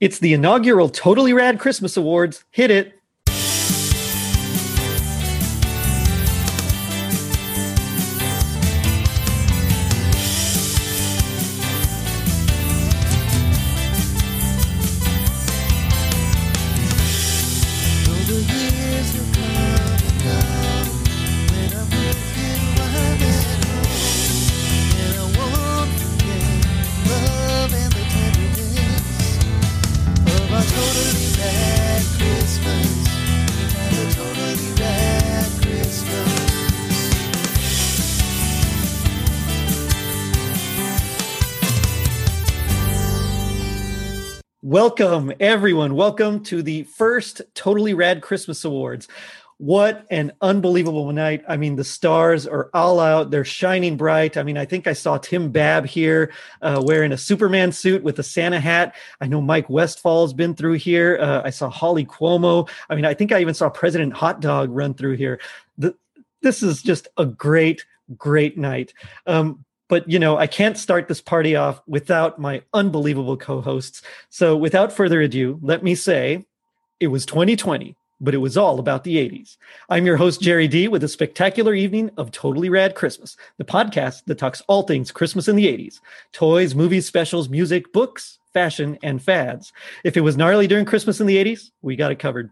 It's the inaugural Totally Rad Christmas Awards. Hit it. Welcome, everyone. Welcome to the first Totally Rad Christmas Awards. What an unbelievable night. I mean, the stars are all out. They're shining bright. I mean, I think I saw Tim Babb here uh, wearing a Superman suit with a Santa hat. I know Mike Westfall's been through here. Uh, I saw Holly Cuomo. I mean, I think I even saw President Hot Dog run through here. The, this is just a great, great night. Um, but you know i can't start this party off without my unbelievable co-hosts. So without further ado let me say it was 2020 but it was all about the 80s i'm your host jerry d with a spectacular evening of totally rad christmas the podcast that talks all things christmas in the 80s toys movies specials music books fashion and fads. If it was gnarly during christmas in the 80s we got it covered.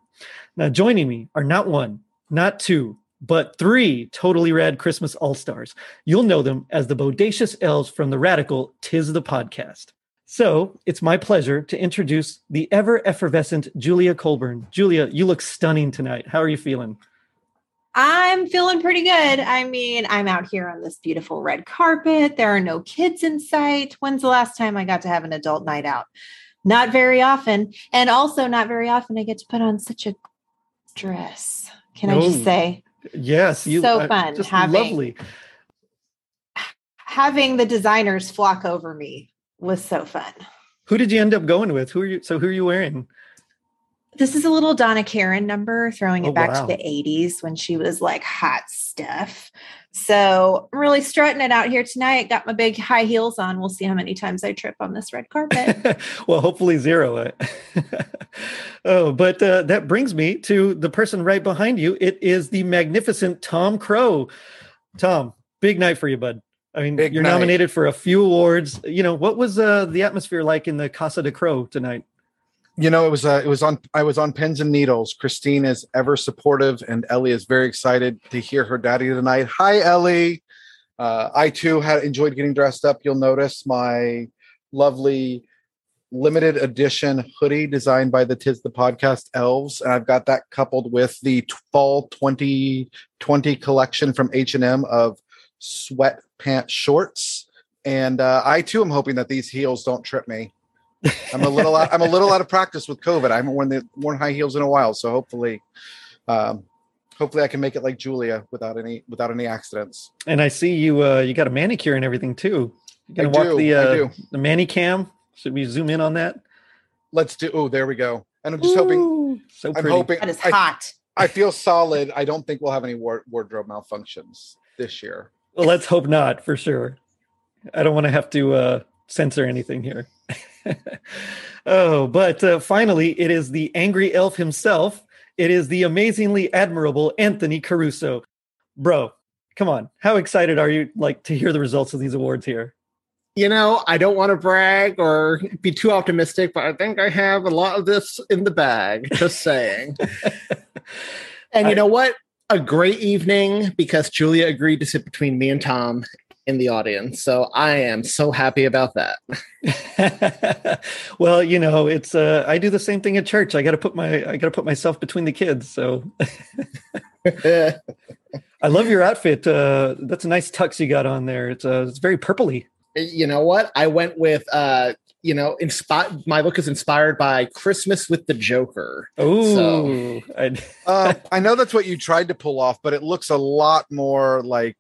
Now joining me are not one not two but three totally rad Christmas All Stars. You'll know them as the bodacious elves from the radical Tis the Podcast. So it's my pleasure to introduce the ever effervescent Julia Colburn. Julia, you look stunning tonight. How are you feeling? I'm feeling pretty good. I mean, I'm out here on this beautiful red carpet. There are no kids in sight. When's the last time I got to have an adult night out? Not very often. And also, not very often I get to put on such a dress. Can I just say? Yes, you so uh, fun. Just having, lovely. Having the designers flock over me was so fun. Who did you end up going with? Who are you? So who are you wearing? This is a little Donna Karan number, throwing it oh, back wow. to the 80s when she was like hot stuff. So I'm really strutting it out here tonight. Got my big high heels on. We'll see how many times I trip on this red carpet. well, hopefully zero. oh, but uh, that brings me to the person right behind you. It is the magnificent Tom Crow. Tom, big night for you, bud. I mean, big you're night. nominated for a few awards. You know, what was uh, the atmosphere like in the Casa de Crow tonight? You know, it was uh, it was on I was on pins and needles. Christine is ever supportive, and Ellie is very excited to hear her daddy tonight. Hi, Ellie. Uh, I too had enjoyed getting dressed up. You'll notice my lovely limited edition hoodie designed by the Tis the Podcast Elves, and I've got that coupled with the fall 2020 collection from H and M of sweat pant shorts. And uh, I too am hoping that these heels don't trip me. I'm a little out, I'm a little out of practice with COVID. I haven't worn the worn high heels in a while, so hopefully, um, hopefully I can make it like Julia without any without any accidents. And I see you uh, you got a manicure and everything too. You gonna I walk do, the uh, the manicam. Should we zoom in on that? Let's do. Oh, there we go. And I'm just Ooh, hoping. So pretty. I'm hoping that is hot. I, I feel solid. I don't think we'll have any war- wardrobe malfunctions this year. Well, let's hope not for sure. I don't want to have to uh, censor anything here. oh, but uh, finally, it is the angry elf himself. It is the amazingly admirable Anthony Caruso. Bro, come on. How excited are you like to hear the results of these awards here? You know, I don't want to brag or be too optimistic, but I think I have a lot of this in the bag. Just saying. and you I, know what? A great evening because Julia agreed to sit between me and Tom in the audience. So I am so happy about that. well, you know, it's uh I do the same thing at church. I got to put my I got to put myself between the kids. So I love your outfit. Uh that's a nice tux you got on there. It's uh it's very purpley. You know what? I went with uh you know, inspired. My look is inspired by Christmas with the Joker. Oh, so. uh, I know that's what you tried to pull off, but it looks a lot more like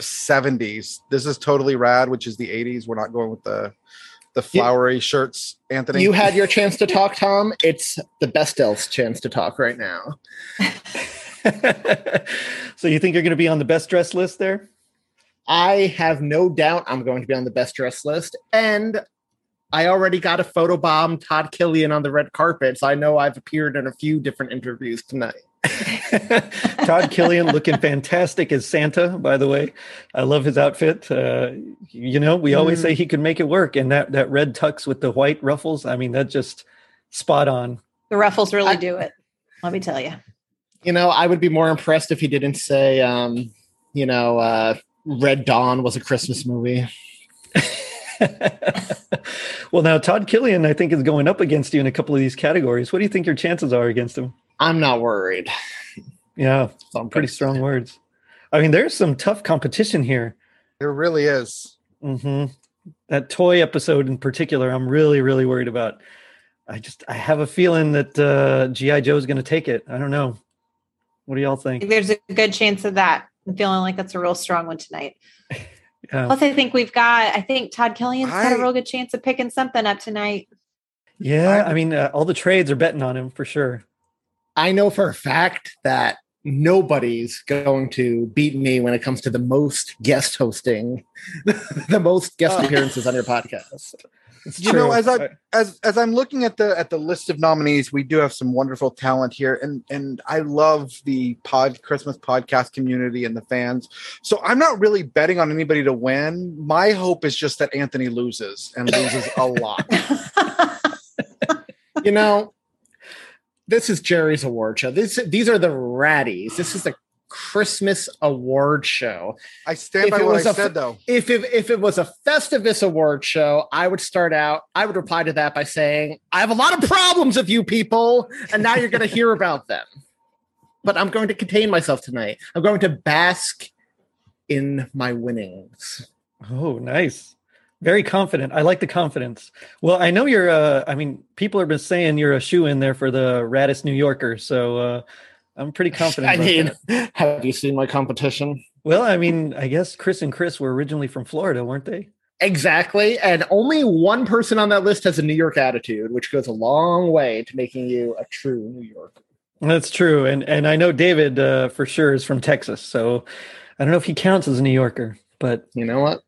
70s. This is totally rad, which is the 80s. We're not going with the the flowery you, shirts, Anthony. You had your chance to talk, Tom. It's the best elf's chance to talk right now. so you think you're going to be on the best dress list there? I have no doubt I'm going to be on the best dress list. And I already got a photobomb Todd Killian on the red carpet, so I know I've appeared in a few different interviews tonight. Todd Killian looking fantastic as Santa, by the way. I love his outfit. Uh, you know, we always Mm. say he can make it work, and that that red tux with the white ruffles. I mean, that just spot on. The ruffles really I- do it. Let me tell you. You know, I would be more impressed if he didn't say, um, you know, uh, Red Dawn was a Christmas movie. well, now Todd Killian, I think, is going up against you in a couple of these categories. What do you think your chances are against him? I'm not worried. Yeah, some pretty strong words. I mean, there's some tough competition here. There really is. hmm That toy episode in particular, I'm really, really worried about. I just, I have a feeling that uh, GI Joe is going to take it. I don't know. What do y'all think? think there's a good chance of that. I'm feeling like that's a real strong one tonight. Yeah. Plus, I think we've got, I think Todd Killian's got a I- real good chance of picking something up tonight. Yeah, I- I mean, uh, all the trades are betting on him for sure. I know for a fact that nobody's going to beat me when it comes to the most guest hosting, the most guest Uh. appearances on your podcast. It's You know, as I as as I'm looking at the at the list of nominees, we do have some wonderful talent here, and and I love the pod Christmas podcast community and the fans. So I'm not really betting on anybody to win. My hope is just that Anthony loses and loses a lot. you know, this is Jerry's award show. This these are the ratties. This is the Christmas award show. I stand If by it what was I a said, though. If it, if it was a Festivus award show, I would start out. I would reply to that by saying, "I have a lot of problems with you people, and now you're going to hear about them." But I'm going to contain myself tonight. I'm going to bask in my winnings. Oh, nice. Very confident. I like the confidence. Well, I know you're uh I mean, people have been saying you're a shoe in there for the Raddest New Yorker, so uh I'm pretty confident. I mean, that. have you seen my competition? Well, I mean, I guess Chris and Chris were originally from Florida, weren't they? Exactly. And only one person on that list has a New York attitude, which goes a long way to making you a true New Yorker. That's true. And and I know David uh for sure is from Texas, so I don't know if he counts as a New Yorker, but You know what?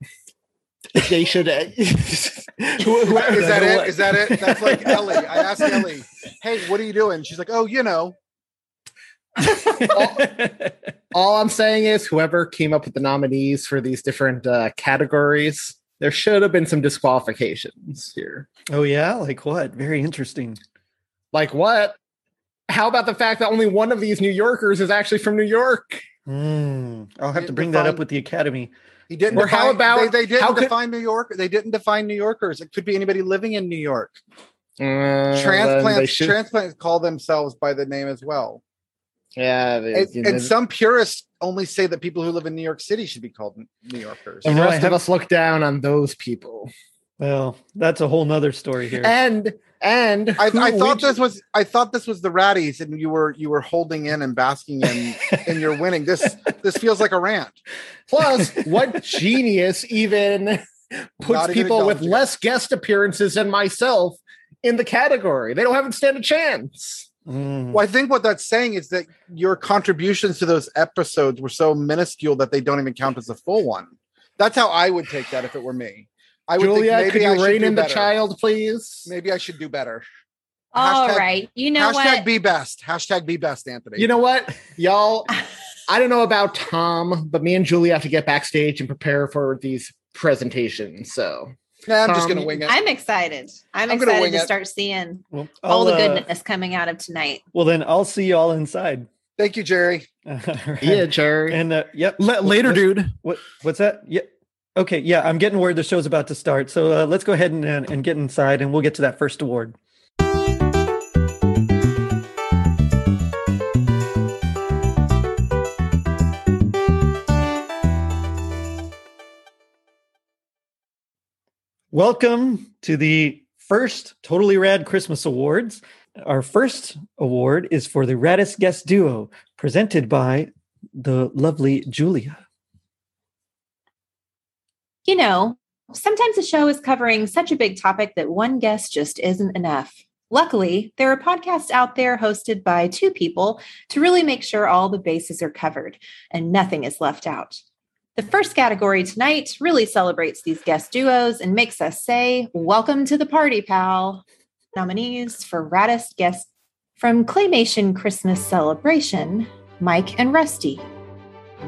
They should. uh, who- Is whoever- that it? Is that it? That's like Ellie. I asked Ellie, "Hey, what are you doing?" She's like, "Oh, you know." All I'm saying is, whoever came up with the nominees for these different uh, categories, there should have been some disqualifications here. oh yeah, like what? Very interesting. Like what? How about the fact that only one of these New Yorkers is actually from New York? Hmm. I'll have to bring that up with the Academy. He didn't. Or how define- about- they, they didn't how could- define New York? They didn't define New Yorkers. It could be anybody living in New York. Uh, then they transplants should- transplants call themselves by the name as well. yeah, they- And, you know, and some purists only say that people who live in New York City should be called New Yorkers. the You know, I rest have- of us look down on those people. Well, that's a whole nother story here. And and I, I thought ju- this was I thought this was the ratties, and you were you were holding in and basking in in your winning. This this feels like a rant. Plus, what genius even puts Not even people with acknowledging less guest appearances than myself in the category? They don't have to stand a chance. Mm. Well, I think what that's saying is that your contributions to those episodes were so minuscule that they don't even count as a full one. That's how I would take that if it were me. I would Julia, think could maybe I you should rein do in the better. child, please? Maybe I should do better. All Hashtag- right. You know Hashtag what? be best. Hashtag be best, Anthony. You know what, y'all? I don't know about Tom, but me and Julie have to get backstage and prepare for these presentations. So nah, I'm just gonna wing it. I'm excited. I'm, I'm excited to it. start seeing Well, all I'll, the uh, goodness coming out of tonight. well, then I'll see you all inside. Thank you, Jerry. All right. yeah, Jerry. And uh, yep. La- later, What- dude. What what's that? Yeah. Okay, yeah, I'm getting word the show's about to start. So uh, let's go ahead and, and and get inside, and we'll get to that first award. Welcome to the first Totally Rad Christmas Awards. Our first award is for the Raddest Guest Duo, presented by the lovely Julia. You know, sometimes a show is covering such a big topic that one guest just isn't enough. Luckily, there are podcasts out there hosted by two people to really make sure all the bases are covered and nothing is left out. The first category tonight really celebrates these guest duos and makes us say, Welcome to the party, pal. Nominees for Raddest Guest from Claymation Christmas Celebration, Mike and Rusty.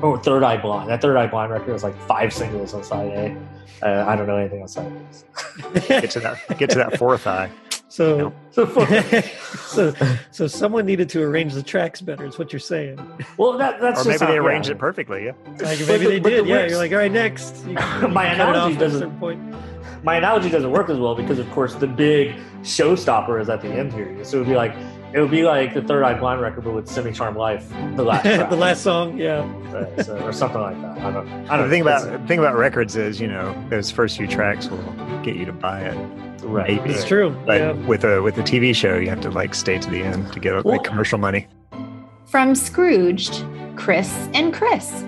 Oh, Third Eye Blind. That Third Eye Blind record was like five singles on side A. Uh, I don't know anything on side B. Get to that. Get to that fourth eye. So, So fun. so, so someone needed to arrange the tracks better. Is what you're saying? well, that, that's Or just maybe how- they arranged yeah. it perfectly. Yeah. Like maybe the- they but the did. Yeah, you're like, all right, next. You, you My analogy off at a doesn't- point. My analogy doesn't work as well because, of course, the big showstopper is at the end here. So it would be like it would be like the Third Eye Blind record, but with Semi-Charmed Life, the last track, the last song, yeah. Right, so, or something like that. I don't. I The don't thing know. about the thing about records is, you know, those first few tracks will get you to buy it. right. maybe. It's true. But yeah. with a with a TV show, you have to like stay to the end to get Well- like commercial money. From Scrooged, Chris and Chris.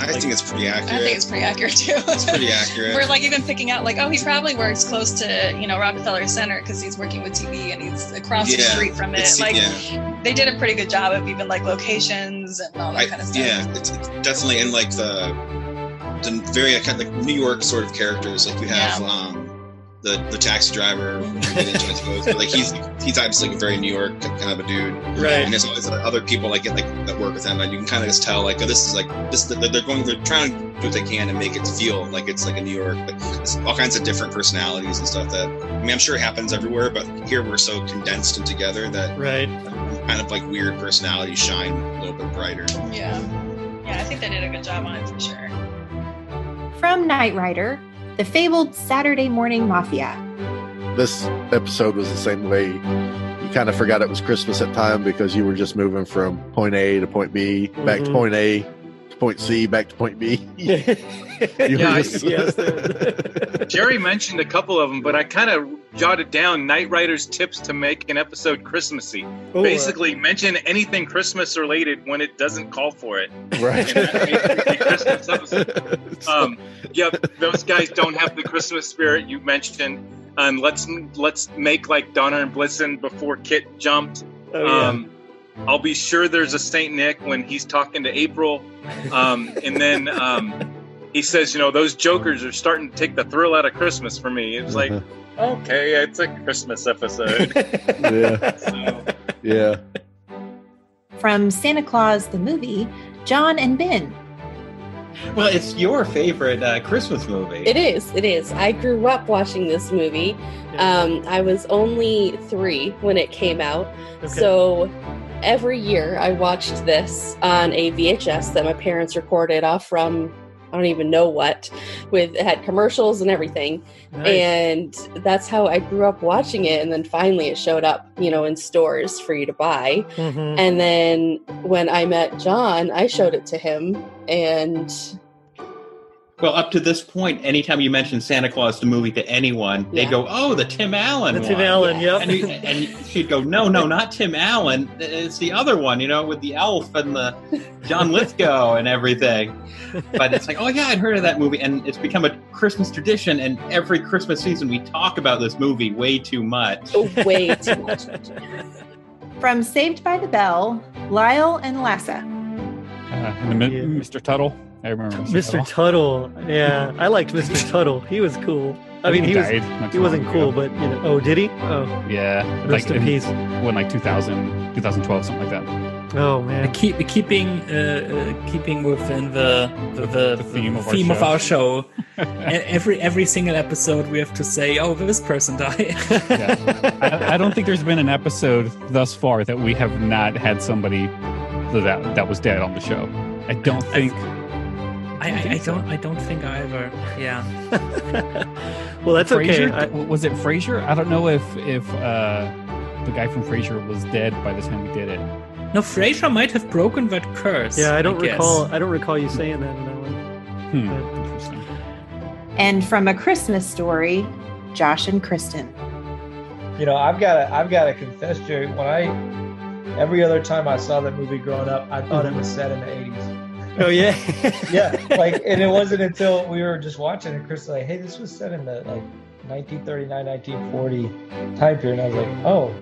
I think it's pretty accurate. I think it's pretty accurate too. It's pretty accurate. We're like even picking out like, oh, he probably works close to you know Rockefeller Center because he's working with TV and he's across the street from it. Like yeah, they did a pretty good job of even like locations and all that I, kind of stuff. yeah, it's, it's definitely in like the the very kind of like New York sort of characters. Like you have Yeah. um, the the taxi driver. we can get into it, I suppose, like he's he's obviously like a very New York kind of a dude. Right. And there's always other people like like that work with him, and you can kind of just tell like oh, this is like this. They're going. They're trying to do what they can to make it feel like it's like a New York. But it's all kinds of different personalities and stuff. That I mean, I'm sure it happens everywhere, but here we're so condensed and together that Right. kind of like weird personalities shine a little bit brighter. yeah, yeah. I think they did a good job on it for sure. From Knight Rider, the fabled Saturday Morning Mafia. this episode was the same way. You kind of forgot it was Christmas at time because you were just moving from point A to point B, back to Mhm. point A to point C, back to point B. You Yeah, were I- yes. Jerry mentioned a couple of them, but I kind of jotted down Knight Rider's tips to make an episode Christmassy. Ooh, uh, Basically, mention anything Christmas related when it doesn't call for it. right. And that makes it a Christmas episode. Um, yeah, those guys don't have the Christmas spirit you mentioned. Um, let's let's make like Donner and Blitzen before Kit jumped. oh, yeah. Um, I'll be sure there's a Saint Nick when he's talking to April, um, and then um, he says, you know, those jokers are starting to take the thrill out of Christmas for me. It's like, okay, it's a Christmas episode. yeah, So, yeah. From Santa Claus the movie, John and Ben. Well, it's your favorite uh, Christmas movie. It is. It is. I grew up watching this movie. Um, I was only three when it came out. Okay. So every year I watched this on a VHS that my parents recorded off from I don't even know what with it had commercials and everything. Nice. And that's how I grew up watching it and then finally it showed up, you know, in stores for you to buy. Mhm. And then when I met John, I showed it to him and Well, up to this point, anytime you mention Santa Claus the movie to anyone, they go, "Oh, the Tim Allen." The Tim one." Allen, yep. And, you, and she'd go, "No, no, not Tim Allen. It's the other one. You know, with the elf and the John Lithgow and everything." But it's like, "Oh yeah, I'd heard of that movie," and it's become a Christmas tradition. And every Christmas season, we talk about this movie way too much. way too much. From Saved by the Bell, Lyle and Lassa. Uh, and the Yeah. Mr. Tuttle. I remember Mr. Tuttle. Yeah, I liked Mr. Tuttle. He was cool. I mean, he was died not he wasn't long cool, but you know. Oh, did he? Oh, yeah, rest like in peace. when like 2000, 2012, something like that. Oh man. keep keeping uh, uh, keeping within the the, the, The theme of our of show. our show. Every every single episode, we have to say, "Oh, this person died." Yeah. I, I don't think there's been an episode thus far that we have not had somebody that that was dead on the show. I don't think. I, I, I don't I don't think either. Yeah. well, that's okay. Frasier? I- was it Frasier? I don't know if if uh, the guy from Frasier was dead by the time we did it. No, Frasier might have broken that curse. yeah, I don't guess. recall. I don't recall you saying that in that one. Hmm. But- Interesting. And from A Christmas Story, Josh and Kristen. You know, I've got to, I've got to confess, Jerry. When I, every other time I saw that movie growing up, I thought it was set in the '80s. Oh yeah. Yeah, like, and it wasn't until we were just watching it, Chris was like, "Hey, this was set in the like 1939, 1940 time period." And I was like, "Oh."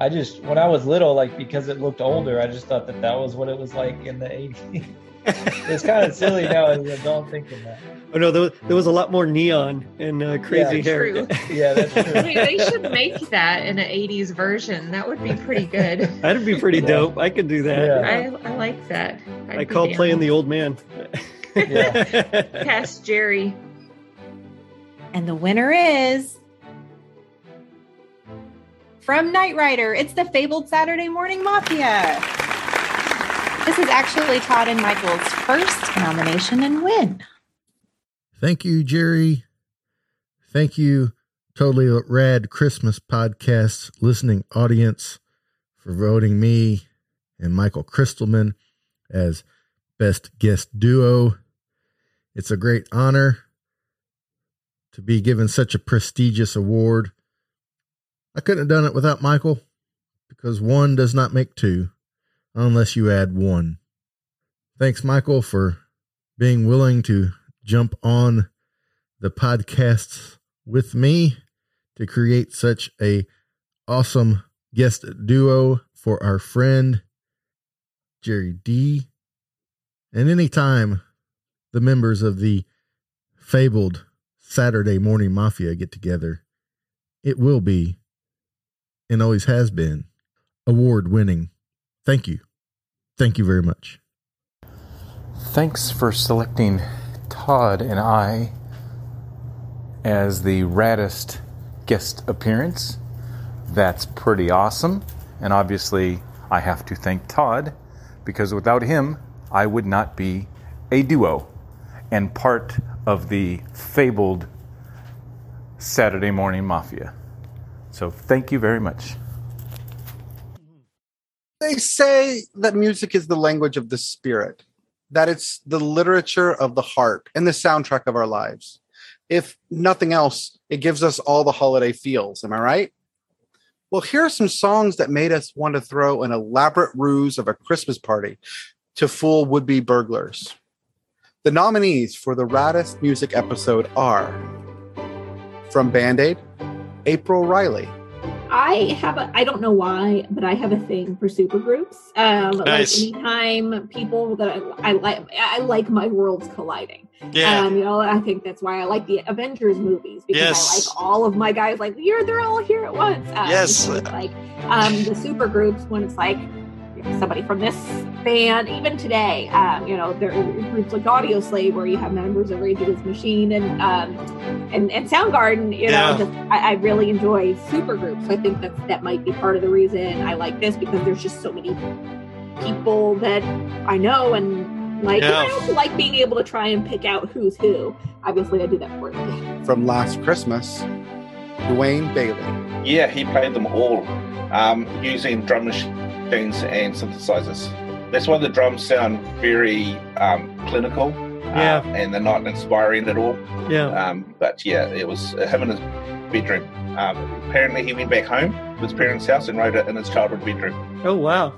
I just when I was little, like because it looked older, I just thought that that was what it was like in the '80s. It's kind of silly now as an adult thinking that. Oh no, there, there was a lot more neon and uh, crazy Yeah, hair. true. Yeah, that's true. Wait, they should make that in an 80s version. That would be pretty good. That'd be pretty dope. I could do that. I, I like that. I'd I call down. playing the old man. Past Jerry. And the winner is from Knight Rider. It's the fabled Saturday Morning Mafia. This is actually Todd and Michael's first nomination and win. Thank you, Jerry. Thank you, Totally Rad Christmas Podcast listening audience, for voting me and Michael Christelman as Best Guest Duo. It's a great honor to be given such a prestigious award. I couldn't have done it without Michael because one does not make two unless you add one. Thanks, Michael, for being willing to jump on the podcasts with me to create such a awesome guest duo for our friend Jerry D. And anytime the members of the fabled Saturday Morning Mafia get together, it will be and always has been award winning. Thank you. Thank you very much. Thanks for selecting Todd and I as the raddest guest appearance. That's pretty awesome. And obviously, I have to thank Todd because without him, I would not be a duo and part of the fabled Saturday Morning Mafia. So, thank you very much. They say that music is the language of the spirit, that it's the literature of the heart and the soundtrack of our lives. If nothing else, it gives us all the holiday feels. Am I right? Well, here are some songs that made us want to throw an elaborate ruse of a Christmas party to fool would be burglars. The nominees for the Raddest Music episode are from Band Aid, April Riley. I have a I don't know why, but I have a thing for supergroups. Um Nice. like anytime people that I, I like I like my worlds colliding. Yeah. Um, you know, I think that's why I like the Avengers movies because Yes. I like all of my guys like you're they're all here at once. Um, Yes. so like um the supergroups when it's like somebody from this band, even today, um, you know, there are groups like Audioslave where you have members of Rage Against the Machine and um, and and Soundgarden. You know, just, I, I really enjoy supergroups. So I think that that might be part of the reason I like this because there's just so many people that I know and like. And I Yeah. also like being able to try and pick out who's who. Obviously, I do that for you. From Last Christmas, Dwayne Bailey. Yeah, he played them all um, using drum machines and synthesizers. That's why the drums sound very um, clinical. Yeah. uh, and they're not inspiring at all. Yeah. Um, but yeah, it was uh, him in his bedroom. Um, apparently, he went back home to his parents' house and wrote it in his childhood bedroom. Oh wow.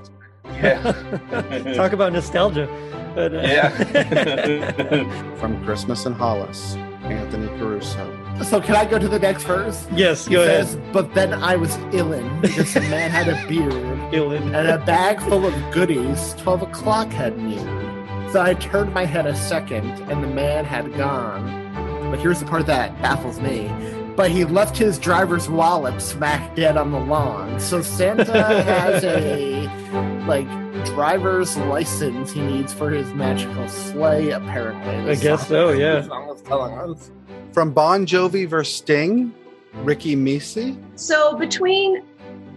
Yeah. Talk about nostalgia. But, uh, From Christmas in Hollis, Anthony Caruso. So can I go to the next verse? Yes, He ahead. says, But then I was illin because the man had a beard illin. and a bag full of goodies. Twelve o'clock had neared. So I turned my head a second, and the man had gone. But here's the part that baffles me. But he left his driver's wallet smack dead on the lawn. So Santa has a like driver's license he needs for his magical sleigh. Apparently, I guess so, yeah. The song is telling us. From Bon Jovi versus Sting, Ricky Misi. So between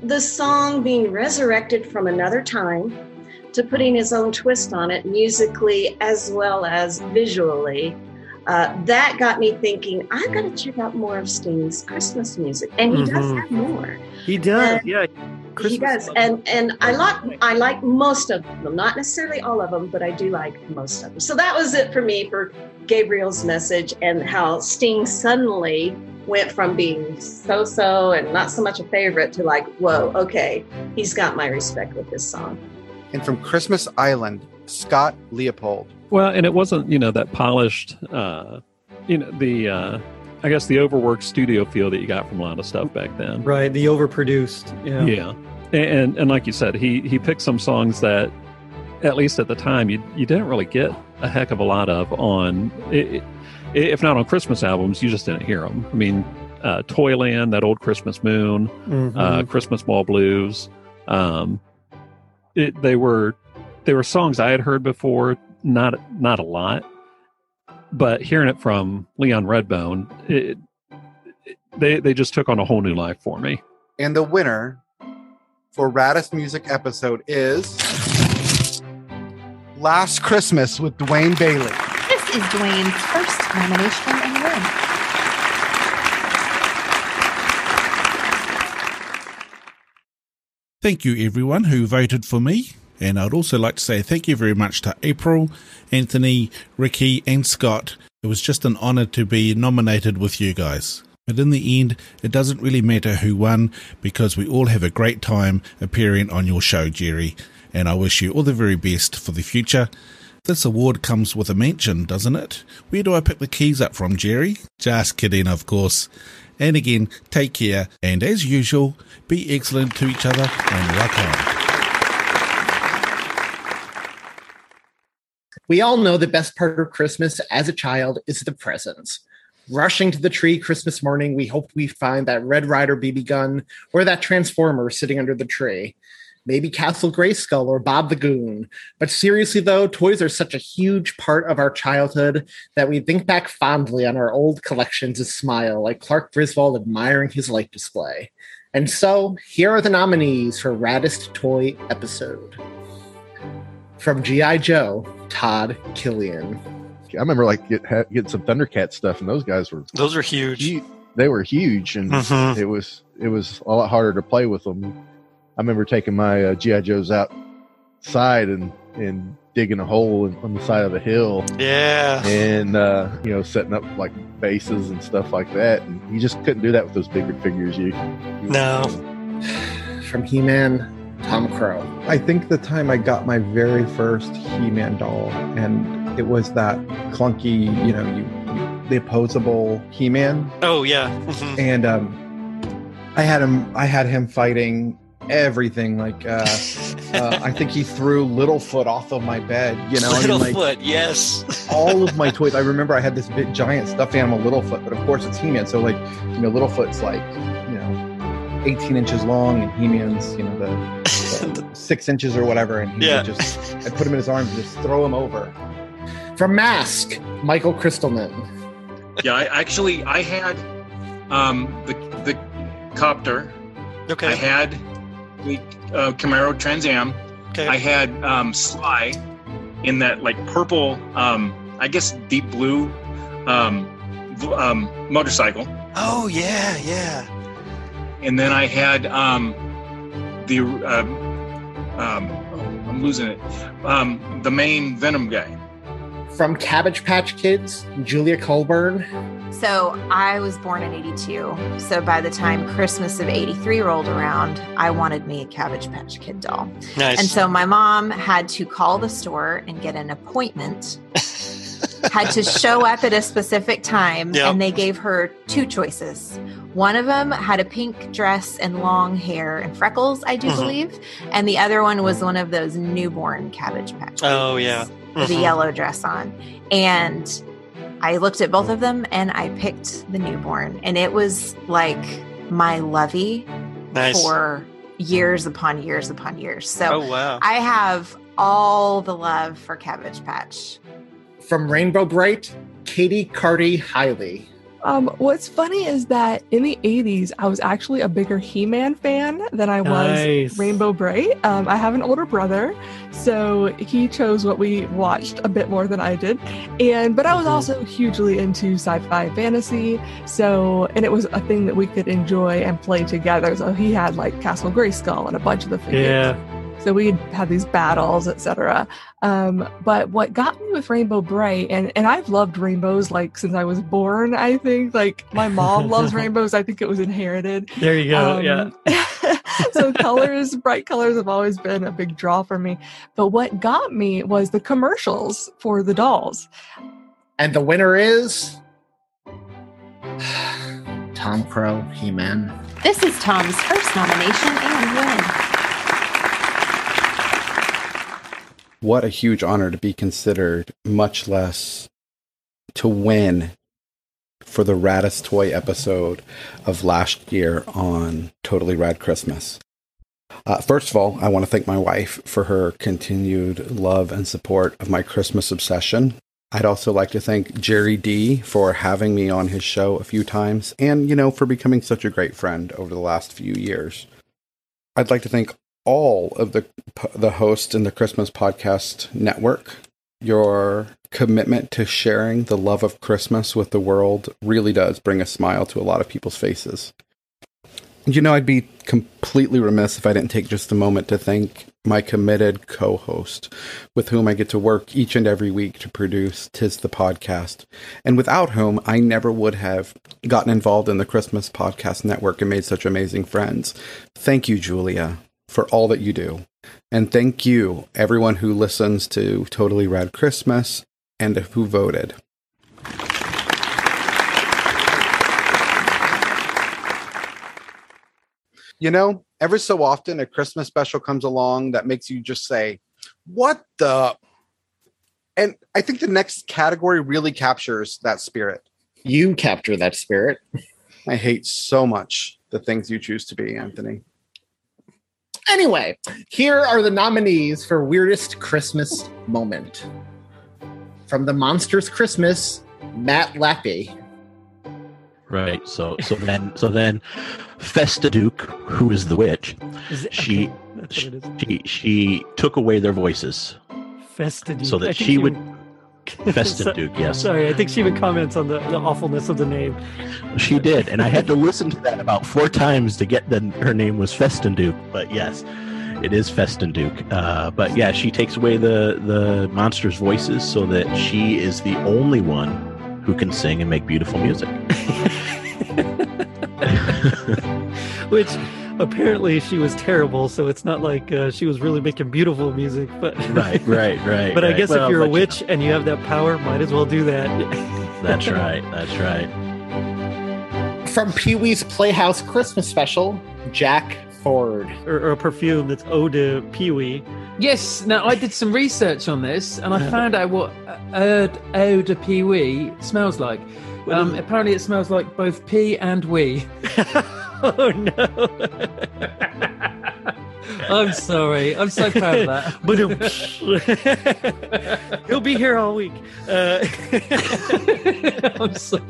the song being resurrected from another time to putting his own twist on it musically as well as visually, uh, that got me thinking I've got to check out more of Sting's Christmas music, and he does Mhm. have more. He does, And- yeah. He does, and and I like I like most of them, not necessarily all of them, but I do like most of them. So that was it for me for Gabriel's message and how Sting suddenly went from being so-so and not so much a favorite to like, whoa, okay, he's got my respect with this song. And from Christmas Island, Scott Leopold. Well, and it wasn't, you know, that polished, uh, you know, the, uh, I guess the overworked studio feel that you got from a lot of stuff back then. Right, the overproduced. Yeah. Yeah. And, and like you said, he he picked some songs that at least at the time, you you didn't really get a heck of a lot of on. i i if not on Christmas albums, you just didn't hear them. I mean, uh, Toyland, that old Christmas Moon, Mhm. uh, Christmas Ball Blues. Um, it, they were they were songs I had heard before, not not a lot, but hearing it from Leon Redbone, it, it- they they just took on a whole new life for me. And the winner for Raddest Music episode is Last Christmas with Dwayne Bailey. This is Dwayne's first nomination and win. Thank you, everyone who voted for me. And I'd also like to say thank you very much to April, Anthony, Ricky, and Scott. It was just an honor to be nominated with you guys. But in the end, it doesn't really matter who won because we all have a great time appearing on your show, Jerry. And I wish you all the very best for the future. This award comes with a mention, doesn't it? Where do I pick the keys up from, Jerry? Just kidding, of course. And again, take care, and as usual, be excellent to each other and rock on. We all know the best part of Christmas as a child is the presents. Rushing to the tree Christmas morning, we hope we find that Red Ryder BB gun or that Transformer sitting under the tree. Maybe Castle Grayskull or Bob the Goon. But seriously, though, toys are such a huge part of our childhood that we think back fondly on our old collections and smile, like Clark Griswold admiring his light display. And so, here are the nominees for Raddest Toy Episode. From G.I. Joe, Todd Killian. I remember like get, ha- getting some Thundercat stuff, and those guys were Those are huge. they were huge, and Mhm. it was it was a lot harder to play with them. I remember taking my uh, GI Joes outside and and digging a hole in, on the side of a hill, Yeah. and uh, you know setting up like bases and stuff like that. And you just couldn't do that with those bigger figures. You No. From He Man, Tom Crow. I think the time I got my very first He-Man doll, and it was that clunky, you know, you, you the opposable He-Man, Oh yeah. And um, I had him. I had him fighting everything. Like uh, uh, I think he threw Littlefoot off of my bed. You know, I mean, like, Littlefoot, yes. all of my toys. I remember I had this big giant stuffed animal Littlefoot, but of course it's He-Man. So like, you know, Littlefoot's like, you know, 18 inches long, and He-Man's, you know, the, the six inches or whatever, and he Yeah. would just, I'd put him in his arms and just throw him over. From Mask, Michael Crystalman. yeah, I actually I had um, the the copter. Okay. I had the uh, Camaro Trans Am. Okay. I had um, Sly in that like purple, um, I guess deep blue um, um, motorcycle, Oh yeah, yeah. And then I had um, the um, um, oh, I'm losing it. Um, the main Venom guy. From Cabbage Patch Kids, Julia Colburn. So I was born in 82. So by the time Christmas of 83 rolled around, I wanted me a Cabbage Patch Kid doll. Nice. And so my mom had to call the store and get an appointment, had to show up at a specific time, Yep. and they gave her two choices. One of them had a pink dress and long hair and freckles, I do Mhm. believe. And the other one was one of those newborn Cabbage Patch Oh yeah. with a Mhm. yellow dress on. And I looked at both of them and I picked the newborn. And it was like my lovey Nice. for years upon years upon years. So Oh, wow. I have all the love for Cabbage Patch. From Rainbow Brite, Katie Carty Hiley. Um, what's funny is that in the 80s, I was actually a bigger He Man fan than I was Nice. Rainbow Brite. Um, I have an older brother, so he chose what we watched a bit more than I did. And but I was also hugely into sci-fi fantasy, so and it was a thing that we could enjoy and play together. So he had like Castle Grayskull and a bunch of the figures. Yeah. So we'd have these battles, etc. Um, but what got me with Rainbow Brite, and and I've loved rainbows like since I was born. I think like my mom loves rainbows. I think it was inherited. There you go. Um, yeah. so colors, bright colors have always been a big draw for me. But what got me was the commercials for the dolls. And the winner is Tom Crow, He Man. This is Tom's first nomination and win. What a huge honor to be considered, much less to win for the Raddest Toy episode of last year on Totally Rad Christmas. Uh, first of all, I want to thank my wife for her continued love and support of my Christmas obsession. I'd also like to thank Jerry D for having me on his show a few times and, you know, for becoming such a great friend over the last few years. I'd like to thank all of the the hosts in the Christmas podcast network. Your commitment to sharing the love of Christmas with the world really does bring a smile to a lot of people's faces. You know, I'd be completely remiss if I didn't take just a moment to thank my committed co host, with whom I get to work each and every week to produce Tis the Podcast, and without whom I never would have gotten involved in the Christmas Podcast Network and made such amazing friends. Thank you, Julia, for all that you do. And thank you, everyone who listens to Totally Rad Christmas and who voted. You know, every so often a Christmas special comes along that makes you just say, What the? And I think the next category really captures that spirit. You capture that spirit. I hate so much the things you choose to be, Anthony. Anyway, here are the nominees for Weirdest Christmas Moment. From the Monsters Christmas, Matt Lappy. Right. So so then so then Festa Duke, who is the witch, Is it- she That's what it is. she she took away their voices Festiduke. so that think she would Festa So- Duke, yes. Sorry, I think she even comments on the, the awfulness of the name. She did, and I had to listen to that about four times to get that her name was Festenduke. But yes, it is Festenduke. Uh, but yeah, she takes away the the monsters' voices so that she is the only one who can sing and make beautiful music. Which apparently she was terrible, so it's not like uh, she was really making beautiful music. But Right, right, right, But I right. guess Well, if you're a but, you witch and you have that power, might as well do that. That's right. That's right. From Pee Wee's Playhouse Christmas Special, Jack Ford. Or, or a perfume that's ode to Pee Wee. Yes, now I did some research on this and I found out what Ode, Ode to Pee Wee smells like. Um, apparently, it smells like both pee and wee. oh no! I'm sorry. I'm so proud of that. But he'll be here all week. Uh, I'm sorry.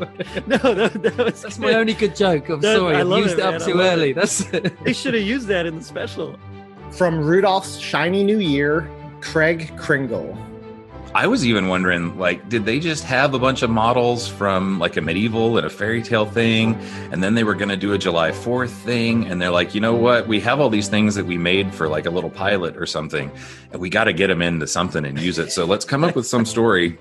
No, that, that was That's my only good joke. I'm That- sorry. I I used it, it, up man. Too early. it. That's it. they should have used that in the special. From Rudolph's Shiny New Year, Craig Kringle. I was even wondering, like, did they just have a bunch of models from like a medieval and a fairy tale thing, and then they were going to do a July 4th thing, and they're like, you know what? We have all these things that we made for like a little pilot or something, and we got to get them into something and use it. So let's come up with some story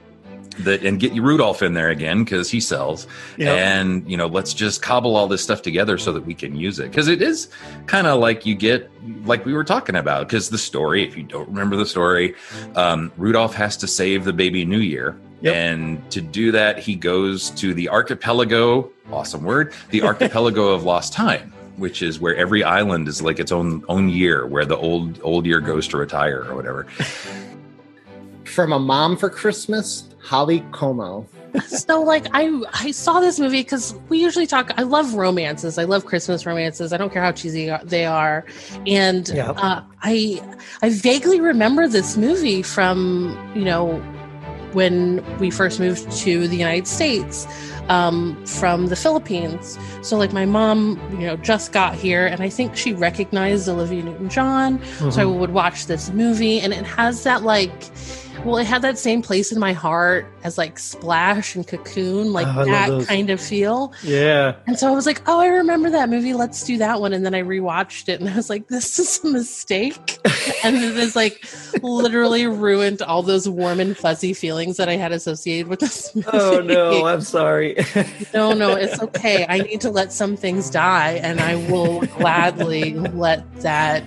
that and get Rudolph in there again because he sells, Yeah. and you know, let's just cobble all this stuff together so that we can use it. Because it is kind of like you get like we were talking about because the story if you don't remember the story um, rudolph has to save the baby new year. And to do that he goes to the archipelago awesome word the archipelago of lost time which is where every island is like its own own year where the old old year goes to retire or whatever From a Mom for Christmas, Holly Como. so like I I saw this movie because we usually talk. I love romances. I love Christmas romances. I don't care how cheesy they are, and Yeah. uh, I I vaguely remember this movie from you know when we first moved to the United States um, from the Philippines. So like my mom, you know, just got here, and I think she recognized Olivia Newton-John. So I Mhm. would watch this movie, and it has that like. Well, it had that same place in my heart as like Splash and Cocoon, like Oh, that kind of feel. Yeah. And so I was like, oh, I remember that movie. Let's do that one. And then I rewatched it and I was like, this is a mistake. and it has like literally ruined all those warm and fuzzy feelings that I had associated with this oh, movie. Oh no, I'm sorry. no, no, it's okay. I need to let some things die and I will gladly let that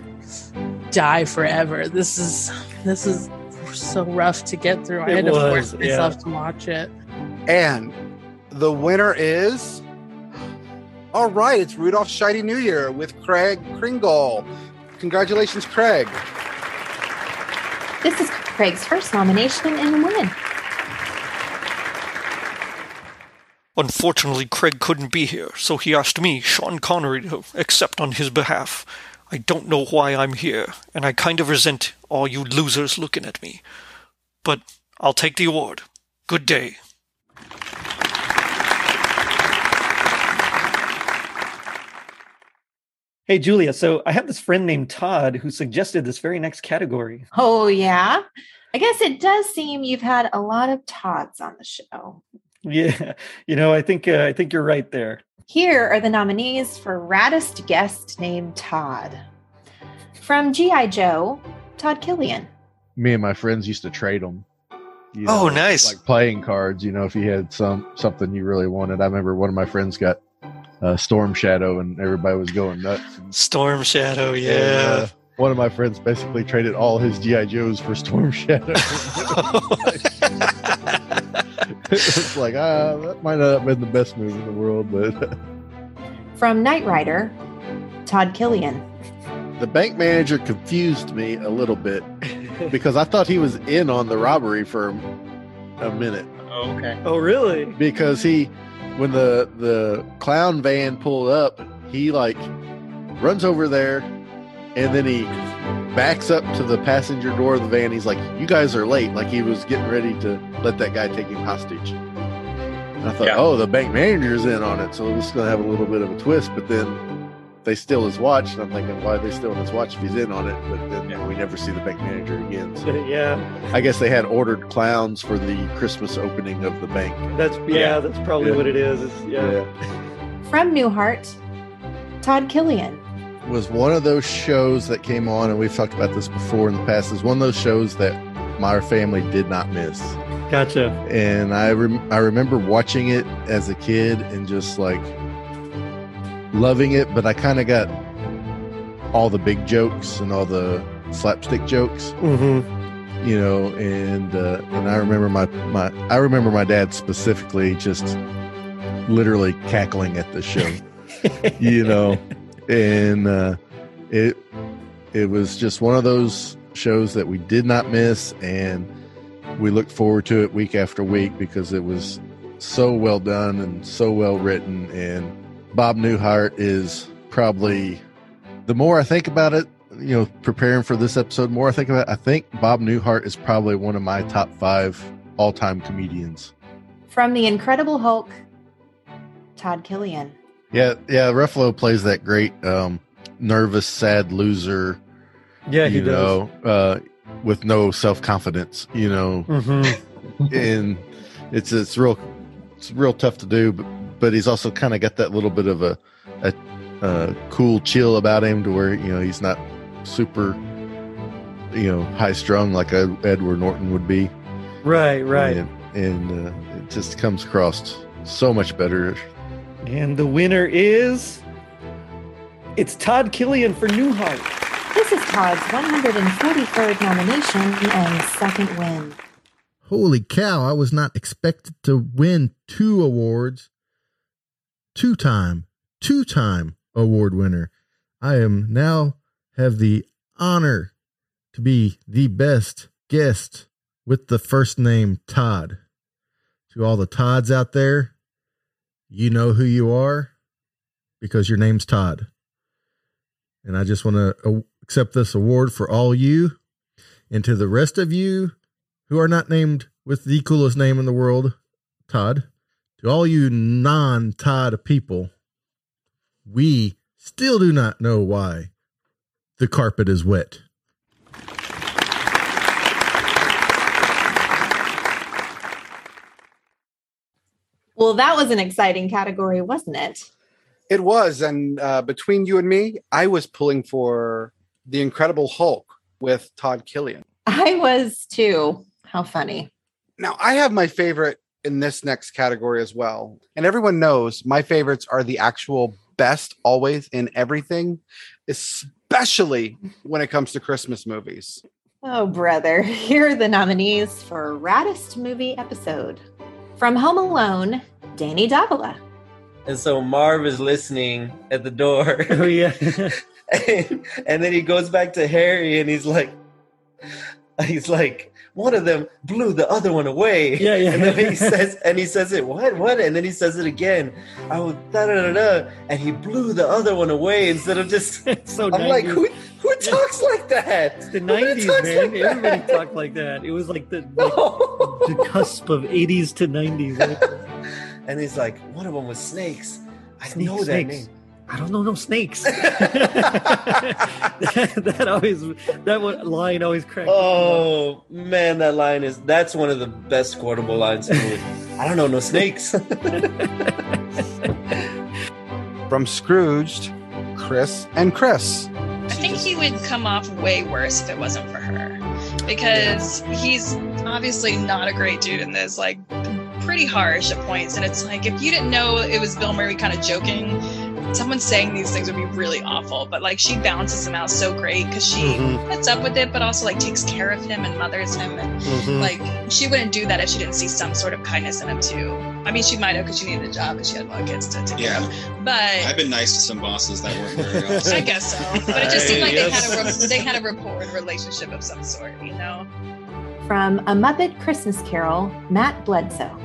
die forever. This is this is so rough to get through. I It had to was, force myself yeah. to watch it. And the winner is. All right, it's Rudolph's Shiny New Year with Craig Kringle. Congratulations, Craig. This is Craig's first nomination and win. Unfortunately, Craig couldn't be here, so he asked me, Sean Connery, to accept on his behalf. I don't know why I'm here, and I kind of resent all you losers looking at me. But I'll take the award. Good day. Hey, Julia. So I have this friend named Todd who suggested this very next category. Oh, yeah. I guess it does seem you've had a lot of Todds on the show. Yeah, you know, I think uh, I think you're right there. Here are the nominees for Raddest Guest named Todd. From G.I. Joe, Todd Killian. Me and my friends used to trade them. Oh, nice. Like playing cards. You know, if you had some something you really wanted. I remember one of my friends got uh, Storm Shadow, and everybody was going nuts. Storm Shadow, yeah. And, uh, one of my friends basically traded all his GI Joes for Storm Shadow. it's like ah, that might not have been the best move in the world, but From Knight Rider, Todd Killian. the bank manager confused me a little bit because I thought he was in on the robbery for a minute. Oh, okay. Oh, really? Because he, when the the clown van pulled up, he like runs over there, and then he backs up to the passenger door of the van. He's like, "You guys are late." Like he was getting ready to let that guy take him hostage. And I thought, "Oh, the bank manager's in on it, so it's going to have a little bit of a twist." But then they steal his watch, and I'm thinking, "Why are they stealing his watch if he's in on it?" But then we never see the bank manager again. So yeah, I guess they had ordered clowns for the Christmas opening of the bank. that's yeah, that's probably Yeah. what it is. It's- yeah. From Newhart, Todd Killian. was one of those shows that came on, and we've talked about this before in the past. Is one of those shows that my family did not miss. Gotcha. And I rem- I remember watching it as a kid and just like loving it, but I kind of got all the big jokes and all the slapstick jokes. Mm-hmm. You know, and uh, and I remember my my I remember my dad specifically just literally cackling at the show. you know, and uh, it it was just one of those shows that we did not miss, and we looked forward to it week after week because it was so well done and so well written. And Bob Newhart is probably the more I think about it, you know, preparing for this episode, more I think about it, I think Bob Newhart is probably one of my top five all time comedians. From The Incredible Hulk, Todd Killian. Yeah, yeah. Ruffalo plays that great, um, nervous, sad loser. Yeah, he you know, uh, with no self confidence. You know, Mhm. and it's it's real it's real tough to do. But but he's also kind of got that little bit of a, a a cool chill about him to where you know he's not super you know high strung like a Edward Norton would be. Right, right. And, and uh, it just comes across so much better. And the winner is it's Todd Killian for Newhart. Todd's 143rd nomination and second win. Holy cow, I was not expected to win two awards. Two time, two time award winner. I am now have the honor to be the best guest with the first name Todd. To all the Todds out there, you know who you are because your name's Todd. And I just want to uh, accept this award for all you. And to the rest of you who are not named with the coolest name in the world, Todd, to all you non Todd people, we still do not know why the carpet is wet. Well, that was an exciting category, wasn't it? It was, and uh, between you and me, I was pulling for the Incredible Hulk with Todd Killian. I was too. How funny. Now, I have my favorite in this next category as well, and everyone knows my favorites are the actual best always in everything, especially when it comes to Christmas movies. Oh, brother. Here are the nominees for Raddest Movie Episode. From Home Alone, Danny Davila. And so Marv is listening at the door. Oh yeah. and, and then he goes back to Harry and he's like, he's like, one of them blew the other one away. Yeah, yeah. And then he says, and he says it, what, what? And then he says it again. I was da da da da, and he blew the other one away instead of just. so I'm like, who, who talks like that? the nineties, man. like. Everybody talked like that. It was like the, like the cusp of eighties to nineties. And he's like, one of them was snakes. I know that snakes. name. I don't know no snakes. that, that always that one line always cracked. me up. Oh man, that line is that's one of the best quotable lines. in. I don't know no snakes. From Scrooged, Chris and Chris. I think he would come off way worse if it wasn't for her. Because he's obviously not a great dude in this, like pretty harsh at points. And it's like if you didn't know it was Bill Murray kind of joking, someone saying these things would be really awful. But like she balances him out so great because she Mm-hmm. puts up with it, but also like takes care of him and mothers him. And Mhm. like she wouldn't do that if she didn't see some sort of kindness in him too. I mean, she might have because she needed a job and she had a lot of kids to take care of. Yeah. But I've been nice to some bosses that weren't very awesome. I guess so. But it just seemed like they had a they had a rapport and relationship of some sort, you know. From A Muppet Christmas Carol, Matt Bledsoe.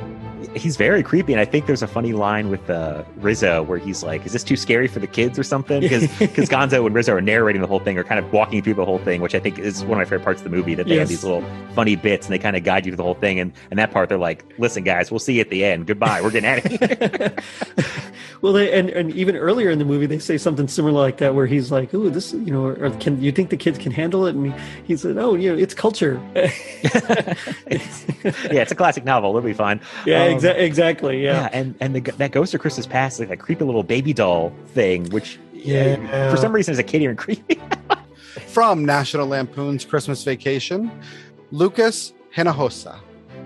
He's very creepy, and I think there's a funny line with uh, Rizzo where he's like, "Is this too scary for the kids or something?" Because because Gonzo and Rizzo are narrating the whole thing, or kind of walking through the whole thing, which I think is one of my favorite parts of the movie. That they have these little funny bits, and they kind of guide you through the whole thing. And and that part, they're like, "Listen, guys, we'll see you at the end. Goodbye. We're getting out of here." Well, they, and and even earlier in the movie, they say something similar like that, where he's like, "Oh, this, you know, or can you think the kids can handle it?" And he, he said, "Oh, you know, it's culture." yeah, it's a classic novel. It'll be fine. Yeah, Um, exa- exactly. Yeah. and and the, that Ghost of Christmas Past, like that creepy little baby doll thing, which Yeah. for some reason as a kid even creepy. From National Lampoon's Christmas Vacation, Lucas Hinojosa.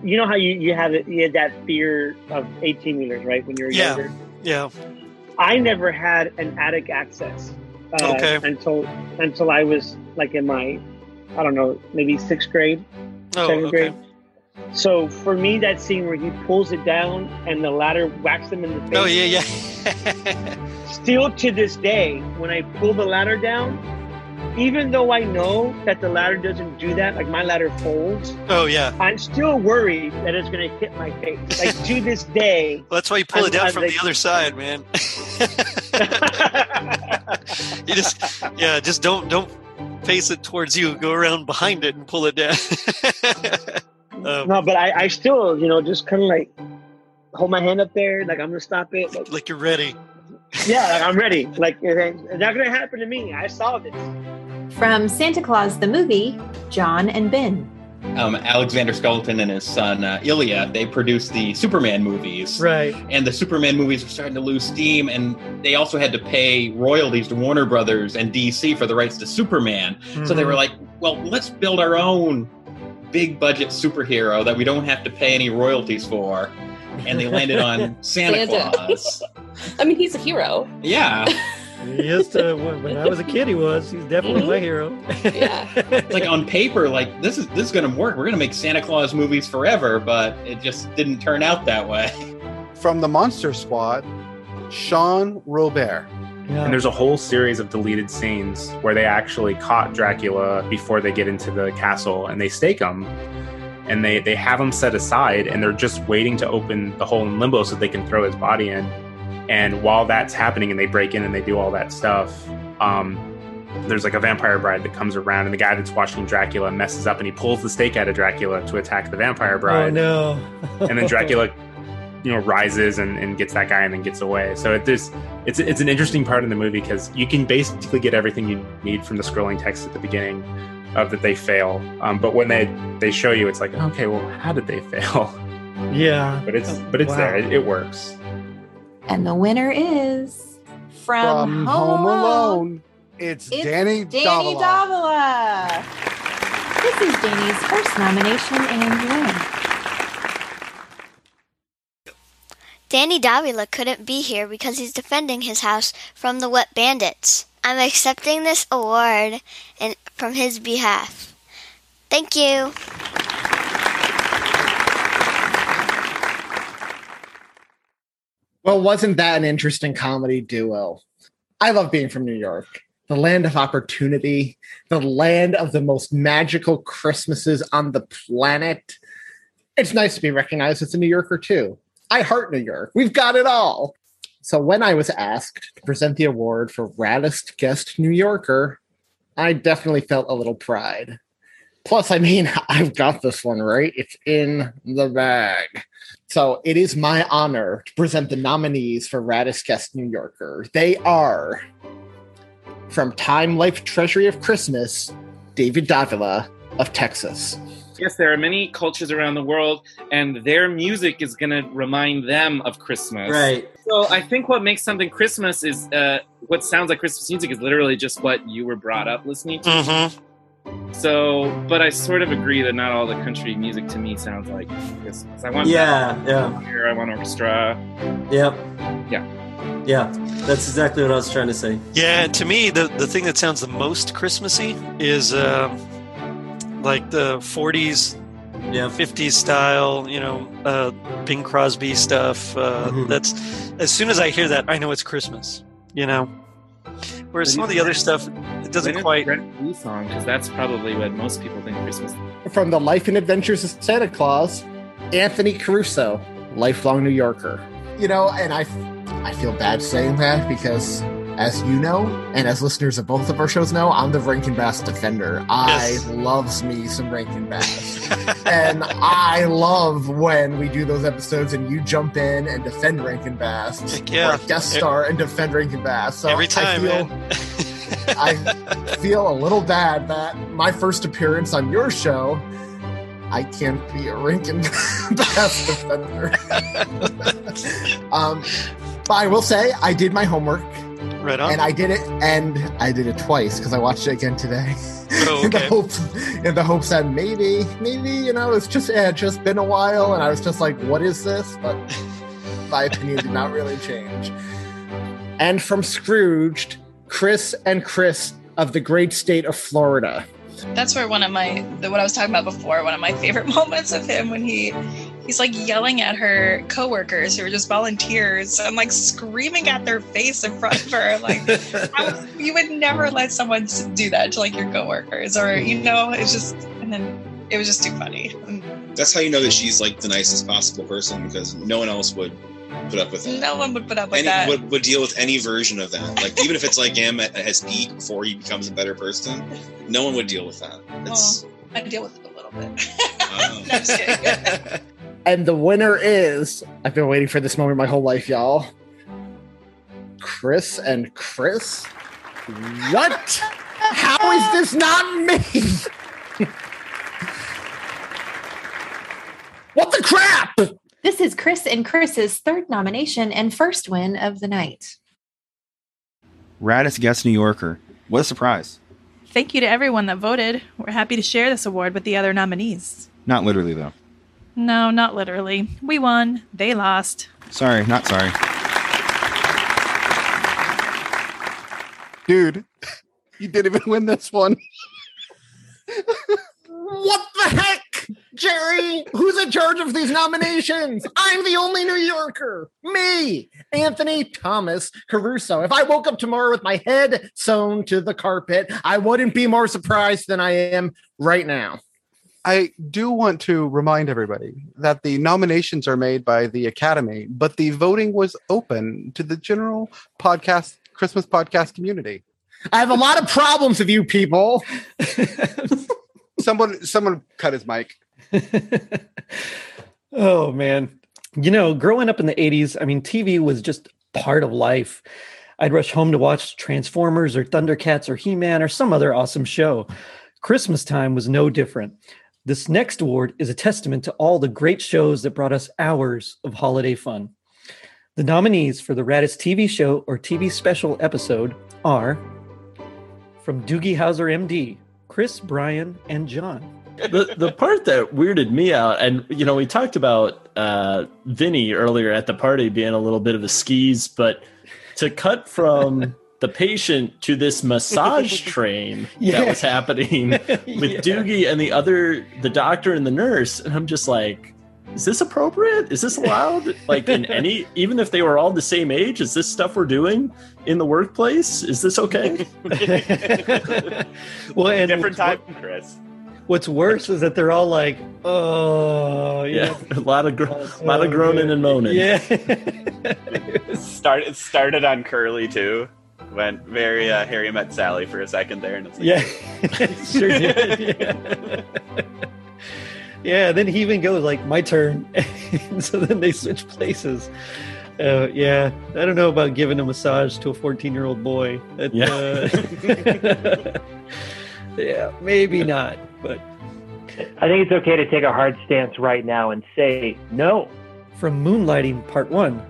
You know how you, you have it, you had that fear of 18 wheelers, right? When you were Yeah. younger? Yeah. I never had an attic access uh, Okay. until until I was like in my, I don't know, maybe sixth grade, Oh, seventh okay. grade. So for me, that scene where he pulls it down and the ladder whacks him in the face. Oh yeah, yeah. Still to this day, when I pull the ladder down, even though I know that the ladder doesn't do that, like my ladder folds, Oh yeah. I'm still worried that it's going to hit my face. Like to this day. Well, that's why you pull it I'm- down I'm from like- the other side, man. you just yeah, just don't don't face it towards you. Go around behind it and pull it down. Um, no, but I, I still, you know, just kind of like hold my hand up there, like I'm gonna stop it. Like, like you're ready. yeah, like I'm ready. Like it it's not gonna happen to me. I saw this. From Santa Claus the movie, John and Ben. um, Alexander Salkind and his son uh, Ilya, they produced the Superman movies. Right. And the Superman movies were starting to lose steam, and they also had to pay royalties to Warner Brothers and DC for the rights to Superman. So they Mhm. were like, well, let's build our own big budget superhero that we don't have to pay any royalties for. And they landed on Santa, Santa. Claus. I mean, he's a hero. Yeah. He is to, when, when I was a kid, he was. He's definitely my mhm. hero. Yeah. It's like on paper, like this is this is gonna work. We're gonna make Santa Claus movies forever, but it just didn't turn out that way. From the Monster Squad, Sean Robert. And there's a whole series of deleted scenes where they actually caught Dracula before they get into the castle and they stake him and they, they have him set aside and they're just waiting to open the hole in limbo so they can throw his body in. And while that's happening and they break in and they do all that stuff, um, there's like a vampire bride that comes around and the guy that's watching Dracula messes up and he pulls the stake out of Dracula to attack the vampire bride Oh no. and then Dracula, you know, rises and, and gets that guy and then gets away. So it, there's it's it's an interesting part in the movie because you can basically get everything you need from the scrolling text at the beginning of that they fail. Um, but when they they show you, it's like okay, well, how did they fail? Yeah. But it's but it's Wow. there. It, it works. And the winner is from, From Home Alone, it's, It's Danny, Danny Davila. Davila. This is Danny's first nomination and win. Danny Davila couldn't be here because he's defending his house from the wet bandits. I'm accepting this award in, from his behalf. Thank you. Well, wasn't that an interesting comedy duo? I love being from New York. the land of opportunity, the land of the most magical Christmases on the planet. It's nice to be recognized as a New Yorker too. I heart New York. We've got it all. So when I was asked to present the award for Raddest Guest New Yorker, I definitely felt a little pride. Plus, I mean, I've got this one right. It's in the bag. So it is my honor to present the nominees for Raddest Guest New Yorker. They are from Time Life Treasury of Christmas, David Davila of Texas. Yes, there are many cultures around the world, and their music is going to remind them of Christmas. Right. So I think what makes something Christmas is uh, what sounds like Christmas music is literally just what you were brought up listening to. Mm-hmm. So, but I sort of agree that not all the country music to me sounds like Christmas. I want Yeah, yeah. Here, I want orchestra. Yep. Yeah. Yeah. That's exactly what I was trying to say. Yeah, to me, the, the thing that sounds the most Christmassy is uh, like the 40s, yeah. 50s style, you know, uh, Bing Crosby stuff. Uh, Mm-hmm. That's as soon as I hear that, I know it's Christmas, you know. Whereas some of the other stuff, it doesn't quite. the Red Blue song because that's probably what most people think Christmas. From the Life and Adventures of Santa Claus, Anthony Caruso, lifelong New Yorker. You know, and I, I feel bad saying that because, as you know, and as listeners of both of our shows know, I'm the Rankin Bass defender. I loves me some Rankin Bass, and I love when we do those episodes and you jump in and defend Rankin Bass, yeah. or guest star and defend Rankin Bass. So Every time, I feel. I feel a little bad that my first appearance on your show, I can't be a Rankin Bass defender. um, but I will say I did my homework. Right on. And I did it, and I did it twice because I watched it again today. Oh, in the hopes, in the hopes that maybe, maybe you know, it's just eh, it had just been a while, and I was just like, "What is this?" But my opinion did not really change. And from Scrooged, Chris and Chris of the great state of Florida. That's where one of my the, what I was talking about before. One of my favorite moments of him when he he's like yelling at her coworkers who are just volunteers and like screaming at their face in front of her. Like was, you would never let someone do that to like your coworkers, or you know, it's just and then it was just too funny. That's how you know that she's like the nicest possible person because no one else would put up with that. No one would put up with Any, that. would, would deal with any version of that. Like even if it's like him at, his peak before he becomes a better person, no one would deal with that. It's Well, I deal with it a little bit. um, No, I'm just kidding. And the winner is I've been waiting for this moment my whole life, y'all. Chris and Chris. What? How is this not me? what the crap? This is Chris and Chris's third nomination and first win of the night. Raddest guest New Yorker. What a surprise. Thank you to everyone that voted. We're happy to share this award with the other nominees. Not literally, though. No, not literally. We won. They lost. Sorry, not sorry. Dude, you didn't even win this one. What the heck? Jerry, who's in charge of these nominations? I'm the only New Yorker. Me, Anthony Thomas Caruso. If I woke up tomorrow with my head sewn to the carpet, I wouldn't be more surprised than I am right now. I do want to remind everybody that the nominations are made by the Academy, but the voting was open to the general podcast, Christmas podcast community. I have a lot of problems with you people. someone, someone cut his mic. Oh man. You know, growing up in the 80s, I mean, TV was just part of life. I'd rush home to watch Transformers or Thundercats or He-Man or some other awesome show. Christmas time was no different. This next award is a testament to all the great shows that brought us hours of holiday fun. The nominees for the Raddest TV show or TV special episode are from Doogie Howser MD, Chris, Brian, and John. the the part that weirded me out, and you know, we talked about uh, Vinny earlier at the party being a little bit of a skis, but to cut from the patient to this massage train Yeah. that was happening with Yeah. Doogie and the other, the doctor and the nurse, and I'm just like, is this appropriate? Is this allowed? Like in any, even if they were all the same age, is this stuff we're doing in the workplace? Is this okay? well, and different time, Chris. What's worse is that they're all like, "Oh, Yeah, know, a lot of gr- a lot of oh, groaning and moaning. Yeah. Start, it started on Curly too. Went very uh, Harry met Sally for a second there, and it's like, Yeah, sure did. Yeah. yeah, then he even goes like, "My turn," and so then they switch places. Uh, yeah, I don't know about giving a massage to a fourteen-year-old boy. That, uh, yeah, maybe not, but I think it's okay to take a hard stance right now and say no. From Moonlighting Part One,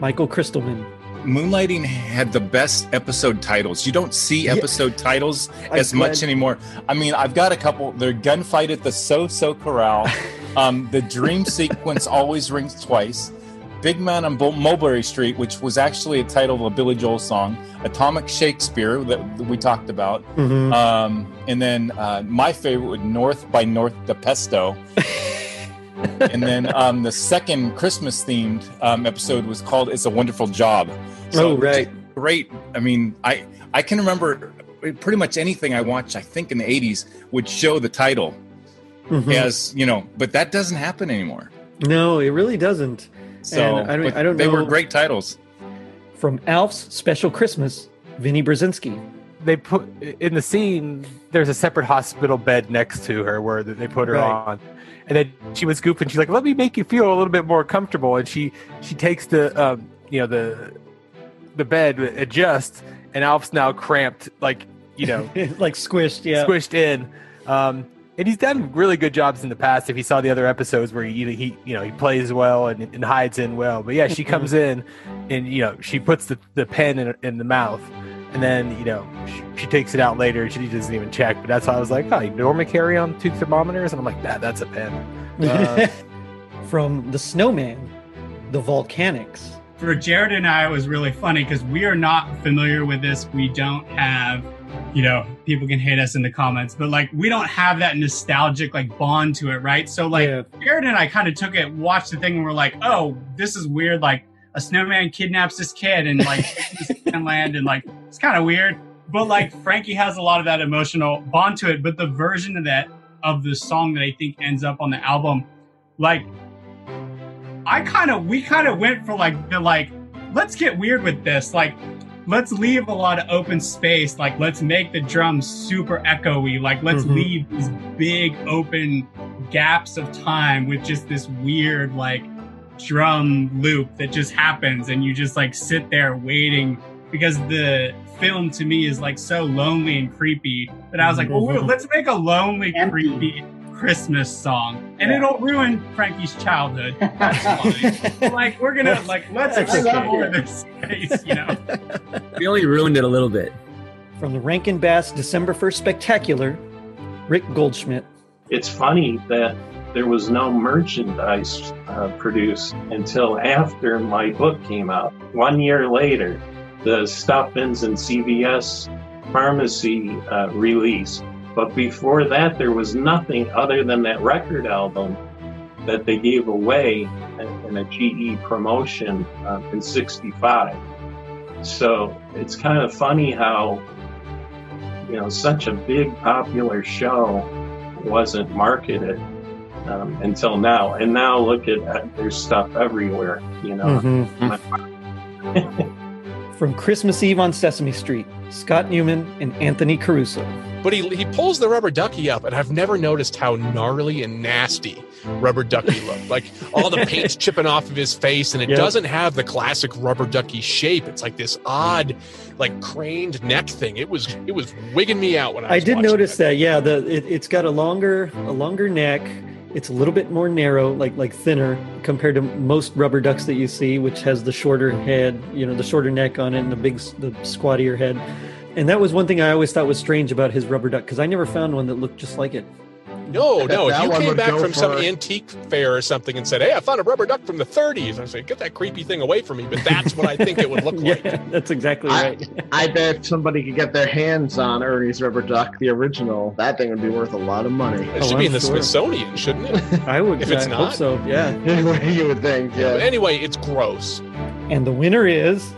Michael Christelman. Moonlighting had the best episode titles. You don't see Yeah. episode titles I as much anymore. I mean, I've got a couple. The gunfight at the So So Corral, um, the dream sequence always rings twice. Big Man on Bo- Mulberry Street, which was actually a title of a Billy Joel song. Atomic Shakespeare that we talked about, Mhm. um, and then uh, my favorite would North by North DiPesto. and then um, the second Christmas themed um, episode was called "It's a Wonderful Job." Oh, right. great. I mean, I I can remember pretty much anything I watched. I think in the '80s would show the title Mhm. as you know, but that doesn't happen anymore. No, it really doesn't. So And I don't, I don't they know. were great titles. From Alf's Special Christmas, Vinnie Brzezinski. They put in the scene. There's a separate hospital bed next to her where they put her Right. on, and then she was goofing. She's like, "Let me make you feel a little bit more comfortable," and she she takes the um, you know the the bed adjusts, and Alf's now cramped, like you know, like squished, yeah. squished in. Um, and he's done really good jobs in the past. If you saw the other episodes where he, he you know, he plays well and, and hides in well. But yeah, she comes in and you know she puts the, the pen in, in the mouth, and then you know she, she takes it out later. She doesn't even check. But that's why I was like, oh, you normally carry on two thermometers, and I'm like, that that's a pen. Uh, From The Snowman, The Volcanics. for Jared and I, it was really funny because we are not familiar with this. We don't have, you know, people can hate us in the comments, but like we don't have that nostalgic like bond to it, right? So like Jared and I kind of took it, watched the thing, and we're like, oh, this is weird. Like a snowman kidnaps this kid and like land, and like it's kind of weird. But like Frankie has a lot of that emotional bond to it. But the version of that of the song that I think ends up on the album, like I kind of we kind of went for like the like let's get weird with this like let's leave a lot of open space like let's make the drums super echoey like let's Mhm. leave these big open gaps of time with just this weird like drum loop that just happens and you just like sit there waiting because the film to me is like so lonely and creepy that I was like, Mhm. let's make a lonely, creepy Christmas song, and Yeah. it'll ruin Frankie's childhood. That's fine. Like we're gonna like let's That's explore okay. this space, you know. We only ruined it a little bit. From the Rankin Bass December 1st Spectacular, Rick Goldschmidt. It's funny that there was no merchandise uh, produced until after my book came out. One year later, the Stuffins and CVS pharmacy uh, release. But before that, there was nothing other than that record album that they gave away in- a GE promotion uh, in 65. So it's kind of funny how, you know, such a big popular show wasn't marketed um, until now. And now look at uh, there's stuff everywhere, you know. From Christmas Eve on Sesame Street, Scott Newman and Anthony Caruso. But he, he pulls the rubber ducky up, and I've never noticed how gnarly and nasty rubber ducky looked. Like all the paint's chipping off of his face, and it Yep. doesn't have the classic rubber ducky shape. It's like this odd, like craned neck thing. It was it was wigging me out when I, I did watching notice that. Yeah, the it, it's got a longer a longer neck. It's a little bit more narrow, like like thinner compared to most rubber ducks that you see, which has the shorter head, you know, the shorter neck on it and the big the squattier head. And that was one thing I always thought was strange about his rubber duck because I never found one that looked just like it. No, no. If you came back from some for- antique fair or something and said, "Hey, I found a rubber duck from the 30s," I say, "Get that creepy thing away from me." But that's what I think it would look like. that's exactly I, I bet somebody could get their hands on Ernie's rubber duck, the original, that thing would be worth a lot of money. It should oh, be in the Smithsonian, shouldn't it? I would. If it's I not, hope so. Yeah. you would think. Yeah. But anyway, it's gross. And the winner is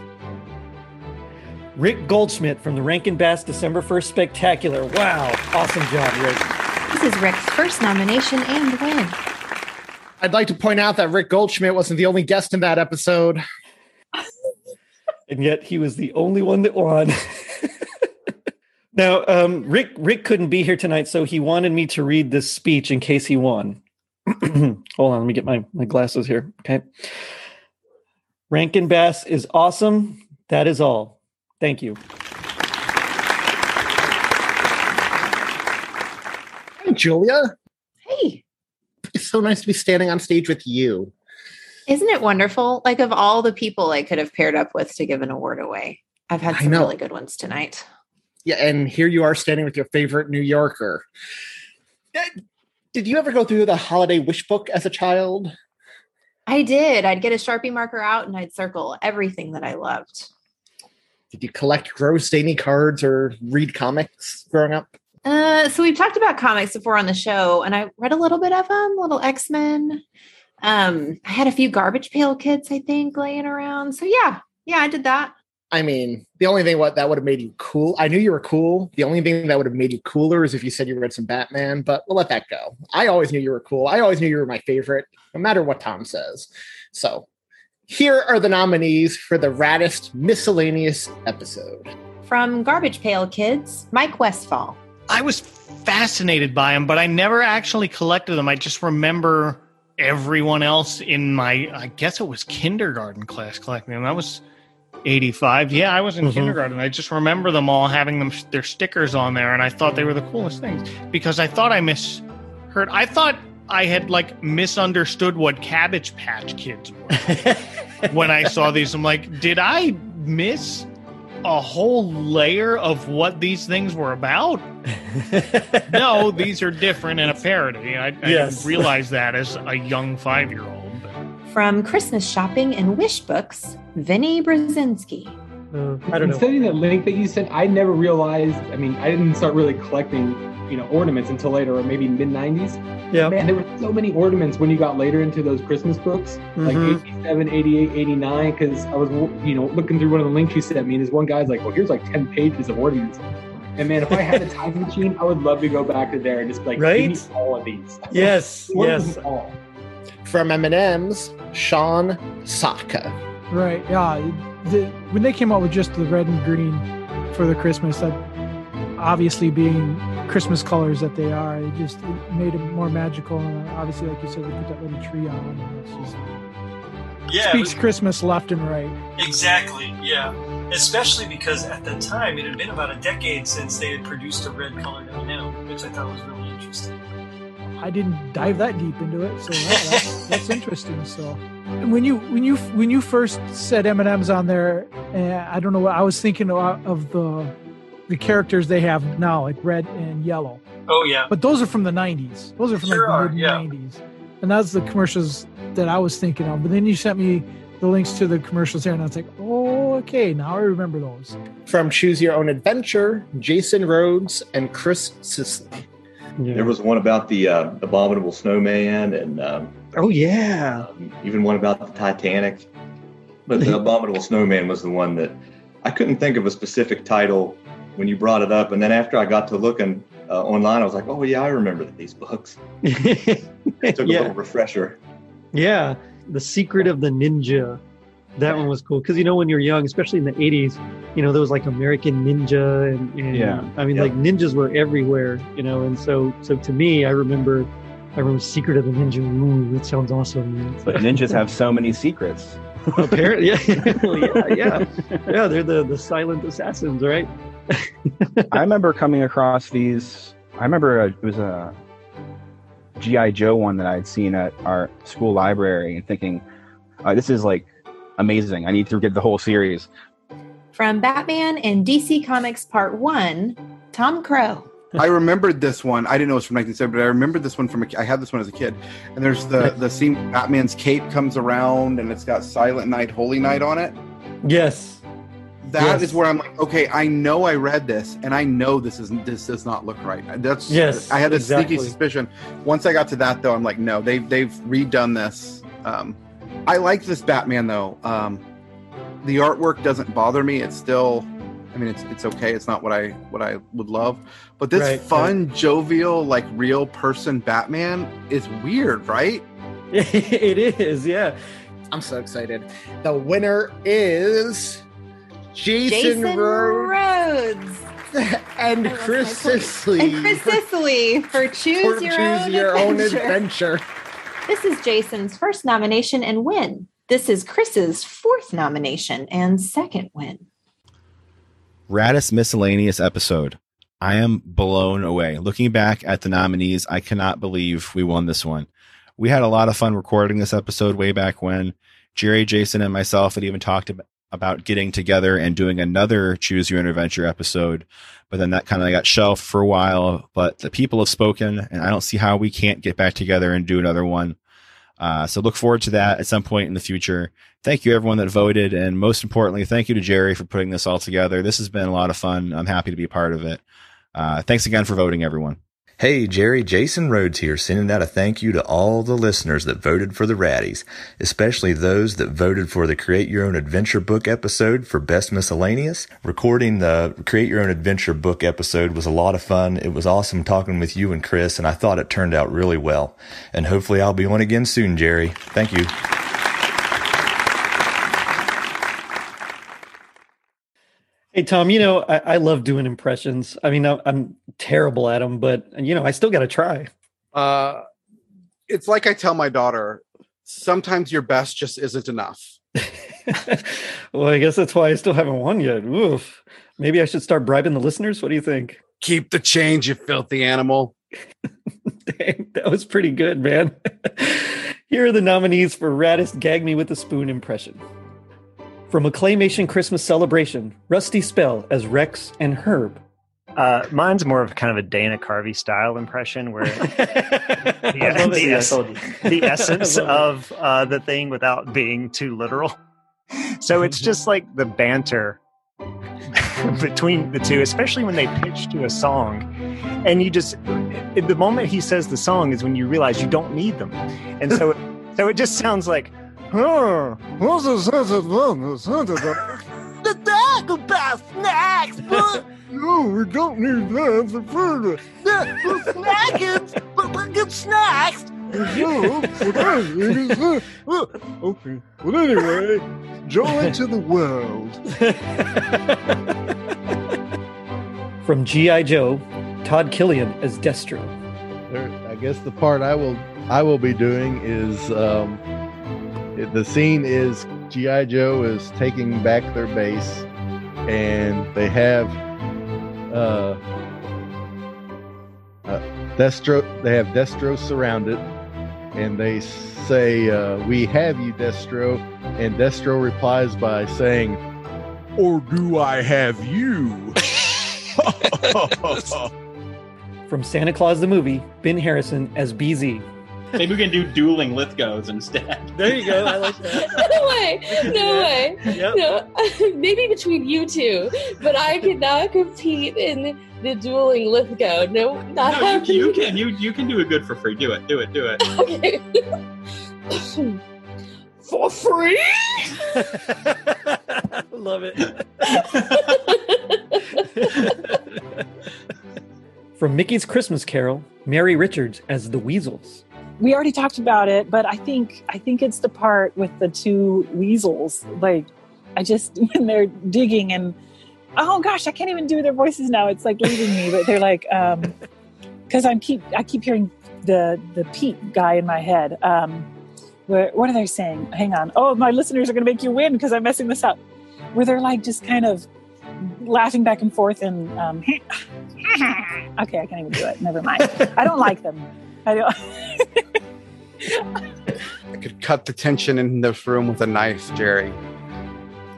Rick Goldschmidt from the Rankin Bass December 1st Spectacular. Wow. Awesome job, Rick. This is Rick's first nomination and win. I'd like to point out that Rick Goldschmidt wasn't the only guest in that episode. And yet he was the only one that won. now, um, Rick Rick couldn't be here tonight, so he wanted me to read this speech in case he won. Hold on, let me get my, my glasses here. Okay. Rankin Bass is awesome. That is all. Thank you. Julia. Hey. It's so nice to be standing on stage with you. Isn't it wonderful? Like of all the people I could have paired up with to give an award away, I've had some really good ones tonight. Yeah, and here you are standing with your favorite New Yorker. Eh, Did you ever go through the holiday wish book as a child? I did. I'd get a Sharpie marker out and I'd circle everything that I loved. Did you collect gross zany cards or read comics growing up? Uh, so we've talked about comics before on the show, and I read a little bit of them, little X Men. Um, I had a few Garbage Pail Kids, I think, laying around. So yeah, yeah, I did that. I mean, the only thing what that would have made you cool. I knew you were cool. The only thing that would have made you cooler is if you said you read some Batman, but we'll let that go. I always knew you were cool. I always knew you were my favorite, no matter what Tom says. So here are the nominees for the raddest miscellaneous episode. From Garbage Pail Kids, Mike Westfall. I was fascinated by them, but I never actually collected them. I just remember everyone else in my, I guess it was kindergarten class collecting them. That was 85. Yeah, I was in Mhm. kindergarten. I just remember them all having them their stickers on there, and I thought they were the coolest things because I thought I misheard. I thought I had like misunderstood what Cabbage Patch Kids were when I saw these. I'm like, did I miss a whole layer of what these things were about? no, these are different in a parody. I, I Yes. didn't realize that as a young five year old. From Christmas Shopping and Wish Books, Vinny Brzezinski. I don't know. Studying that link that you sent, I never realized. I mean, I didn't start really collecting, you know, ornaments until later, or maybe mid '90s. Yeah. Man, there were so many ornaments when you got later into those Christmas books, like Mhm. 87, 88, 89. Because I was, you know, looking through one of the links you sent me, and this one guy's like, "Well, here's like 10 pages of ornaments." And man, if I had a time machine, I would love to go back to there and just be like, give me Right? all of these. Yes, yes. all. From M&M's, Sean Saka. Right. Yeah. The, when they came out with just the red and green for the Christmas, that obviously being Christmas colors that they are, it just it made it more magical. And obviously, like you said, they put that little tree on, and it's just Yeah, it speaks was- Christmas left and right. Exactly, yeah. Especially because at the time it had been about a decade since they had produced a red colored M&M, which I thought was really interesting. I didn't dive that deep into it, so yeah, that's, that's interesting. So, and when you when you when you first said M and M's on there, uh, I don't know what I was thinking of, of the the characters they have now, like red and yellow. Oh yeah. But those are from the '90s. Those are from Sure are, like the mid yeah. '90s, and that's the commercials that I was thinking of. But then you sent me the links to the commercials here, and I was like, oh, okay, now I remember those. From Choose Your Own Adventure, Jason Rhodes and Chris Sisley. There was one about the uh, abominable snowman, and um, Oh yeah. even one about the Titanic. But the abominable snowman was the one that I couldn't think of a specific title when you brought it up, and then after I got to looking uh, online, I was like, "Oh yeah, I remember these books." It took a Yeah. little refresher. Yeah, the secret of the ninja. That one was cool because you know when you're young, especially in the '80s, you know there was like American Ninja, and, and Yeah. I mean like ninjas were everywhere, you know, and so so to me, I remember, I remember Secret of the Ninja. Ooh, that sounds awesome. man. But ninjas have so many secrets. Apparently, yeah, yeah, yeah, yeah. They're the the silent assassins, right? I remember coming across these. I remember uh it was a GI Joe one that I'd seen at our school library and thinking, uh, "This is like amazing. I need to get the whole series." From Batman and DC Comics Part 1, Tom Crow. I remembered this one. I didn't know it was from 1970, but I remembered this one from. A, I had this one as a kid. And there's the the scene Batman's cape comes around, and it's got Silent Night, Holy Night on it. Yes. That is Yes. where I'm like, okay, I know I read this, and I know this isn't. This does not look right. That's Yes, I had a exactly. sneaky suspicion. Once I got to that, though, I'm like, no, they've they've redone this. Um, I like this Batman though. Um, the artwork doesn't bother me. It's still, I mean, it's it's okay. It's not what I what I would love, but this Right, fun, jovial, like real person Batman is weird, right? it is, yeah. I'm so excited. The winner is Jason, Jason Rhodes Rhodes. and I Chris my. Sisley. And Chris Sisley for Choose, for Your, Choose own, Your Own adventure. This is Jason's first nomination and win. This is Chris's fourth nomination and second win. Raddest miscellaneous episode. I am blown away. Looking back at the nominees, I cannot believe we won this one. We had a lot of fun recording this episode way back when. Jerry, Jason, and myself had even talked about getting together and doing another Choose Your Adventure episode, but then that kind of got shelved for a while. But the people have spoken, and I don't see how we can't get back together and do another one. Uh, so look forward to that at some point in the future. Thank you everyone that voted, and most importantly, thank you to Jerry for putting this all together. This has been a lot of fun. I'm happy to be a part of it. Uh, thanks again for voting, everyone. Hey, Jerry, Jason Rhodes here, sending out a thank you to all the listeners that voted for the Raddies, especially those that voted for the Create Your Own Adventure book episode for Best Miscellaneous. Recording the Create Your Own Adventure book episode was a lot of fun. It was awesome talking with you and Chris, and I thought it turned out really well. And hopefully I'll be on again soon, Jerry. Thank you. Hey Tom, you know I, I love doing impressions. I mean, I'm, I'm terrible at them, but you know I still got to try. Uh, it's like I tell my daughter, sometimes your best just isn't enough. Well, I guess that's why I still haven't won yet. Oof. Maybe I should start bribing the listeners. What do you think? Keep the change, you filthy animal. Dang, that was pretty good, man. Here are the nominees for Raddest Gag Me with a Spoon impression. From a claymation Christmas Celebration, Rusty Spell as Rex and Herb. Uh, mine's more of kind of a Dana Carvey style impression where the, I the, es- the essence of uh, the thing without being too literal. So it's just like the banter between the two, especially when they pitch to a song. And you just, the moment he says the song is when you realize you don't need them. And so, so it just sounds like, The Dagobah snacks, but no, we don't need that for further. The, the snackins, but but good snacks. No, what I need is that. Well, okay. Well, anyway, joy to the world. From G.I. Joe, Todd Killian as Destro. There, I guess the part I will I will be doing is um, it, the scene is GI Joe is taking back their base, and they have uh, uh, Destro. They have Destro surrounded, and they say, uh, "We have you, Destro." And Destro replies by saying, "Or do I have you?" From Santa Claus the Movie, Ben Harrison as BZ. Maybe we can do dueling Lithgows instead. There you go. I like that. no way. No way. No. Maybe between you two, but I cannot compete in the dueling Lithgow. No, not No, you, you can you you can do it good for free. Do it. Do it. Do it. Okay. For free? Love it. From Mickey's Christmas Carol, Mary Richards as the Weasels. We already talked about it, but I think I think it's the part with the two weasels. Like, I just when they're digging and oh gosh, I can't even do their voices now. It's like leaving me. But they're like, um, because I'm keep I keep hearing the the Pete guy in my head. Um, where what are they saying? Hang on. Oh, my listeners are going to make you win because I'm messing this up. Where they're like just kind of laughing back and forth and um, okay, I can't even do it. Never mind. I don't like them. I don't. I could cut the tension in this room with a knife, Jerry.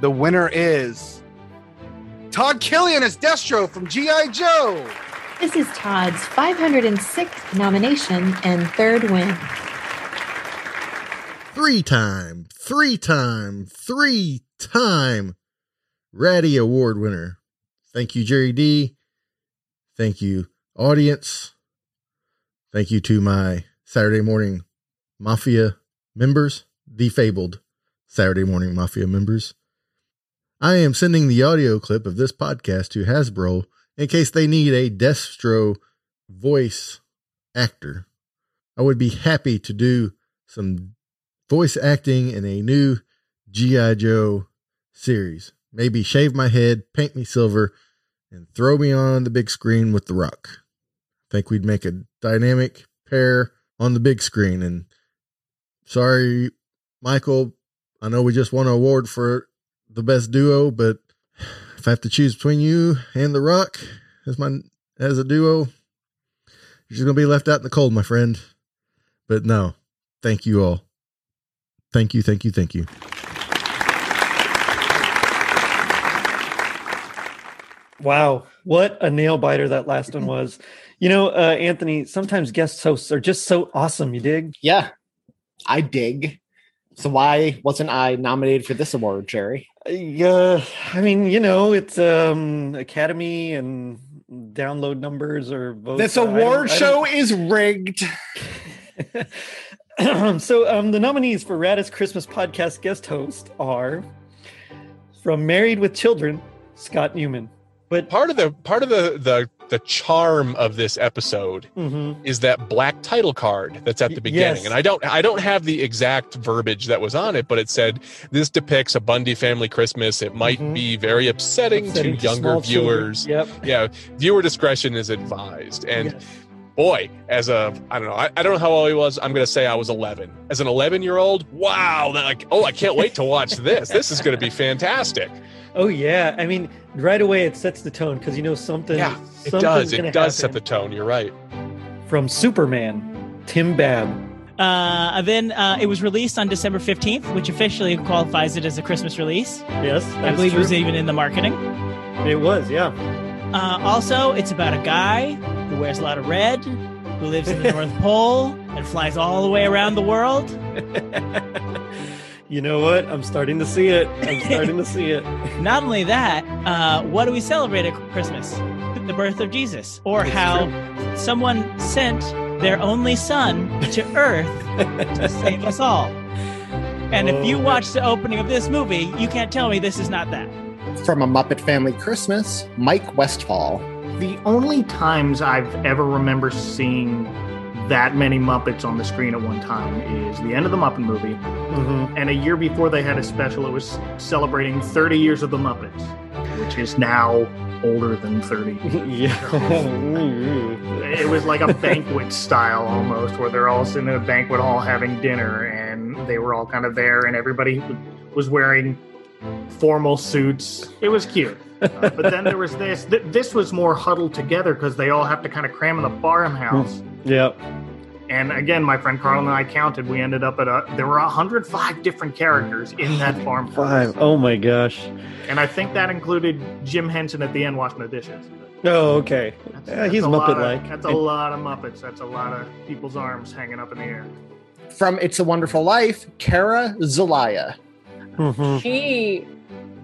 The winner is Todd Killian as Destro from G.I. Joe. This is Todd's 506th nomination and third win. Three time, three time, three time Raddie Award winner. Thank you, Jerry D. Thank you, audience. Thank you to my Saturday morning mafia members, the fabled Saturday morning mafia members. I am sending the audio clip of this podcast to Hasbro in case they need a Destro voice actor. I would be happy to do some voice acting in a new G.I. Joe series. Maybe shave my head, paint me silver, and throw me on the big screen with The Rock. I think we'd make a dynamic pair on the big screen. And sorry, Michael, I know we just won an award for the best duo, but if I have to choose between you and The Rock as my as a duo, you're just gonna be left out in the cold, my friend. But no, thank you all. Thank you, thank you, thank you. Wow, what a nail biter that last one was. You know, uh, Anthony, sometimes guest hosts are just so awesome. You dig? Yeah, I dig. So why wasn't I nominated for this award, Jerry? Yeah, I mean, you know, it's um Academy and download numbers or votes. This I don't- award I show don't- is rigged. so um the nominees for Raddest Christmas podcast guest host are from Married with Children, Scott Newman. But part of the part of the the the charm of this episode Mhm. is that black title card that's at the beginning. yes. and i don't i don't have the exact verbiage that was on it but it said this depicts a bundy family christmas. It might be very upsetting, Mm-hmm. Upsetting to younger viewers. Yep. yeah viewer discretion is advised. And boy as a i don't know I, I don't know how old he was. I'm gonna say i was 11 as an 11 year old wow like oh i can't wait to watch this. This is gonna be fantastic Oh yeah, I mean, right away it sets the tone because you know something. yeah it does it does set the tone you're right From Superman, Tim Babb. Uh, then uh, it was released on December 15th, which officially qualifies it as a Christmas release. Yes, I that is believe it was even in the marketing. It was, yeah. Uh, also, it's about a guy who wears a lot of red, who lives in the North Pole, and flies all the way around the world. You know what? I'm starting to see it. I'm starting to see it. Not only that, uh, what do we celebrate at Christmas? The birth of Jesus, or It's how someone sent their only son to Earth to save us all. And if you Oh. watch the opening of this movie, you can't tell me this is not that. From a Muppet Family Christmas, Mike Westfall. The only times I've ever remember seeing that many Muppets on the screen at one time is the end of the Muppet movie, Mm-hmm. and a year before they had a special. It was celebrating 30 years of the Muppets, which is now older than 30. yeah. it was like a banquet style almost, where they're all sitting in a banquet hall having dinner, and they were all kind of there, and everybody was wearing formal suits. It was cute. Uh, but then there was this. Th- this was more huddled together because they all have to kind of cram in the farmhouse. Yep. And again, my friend Carl and I counted. We ended up at a. There were 105 different characters in that farmhouse, Five. Oh my gosh. and I think that included Jim Henson at the end washing the dishes. Oh, okay. Yeah, That's he's Muppet like. That's a lot of Muppets. That's a lot of people's arms hanging up in the air. From It's a Wonderful Life, Kara Zelaya. Mm-hmm. She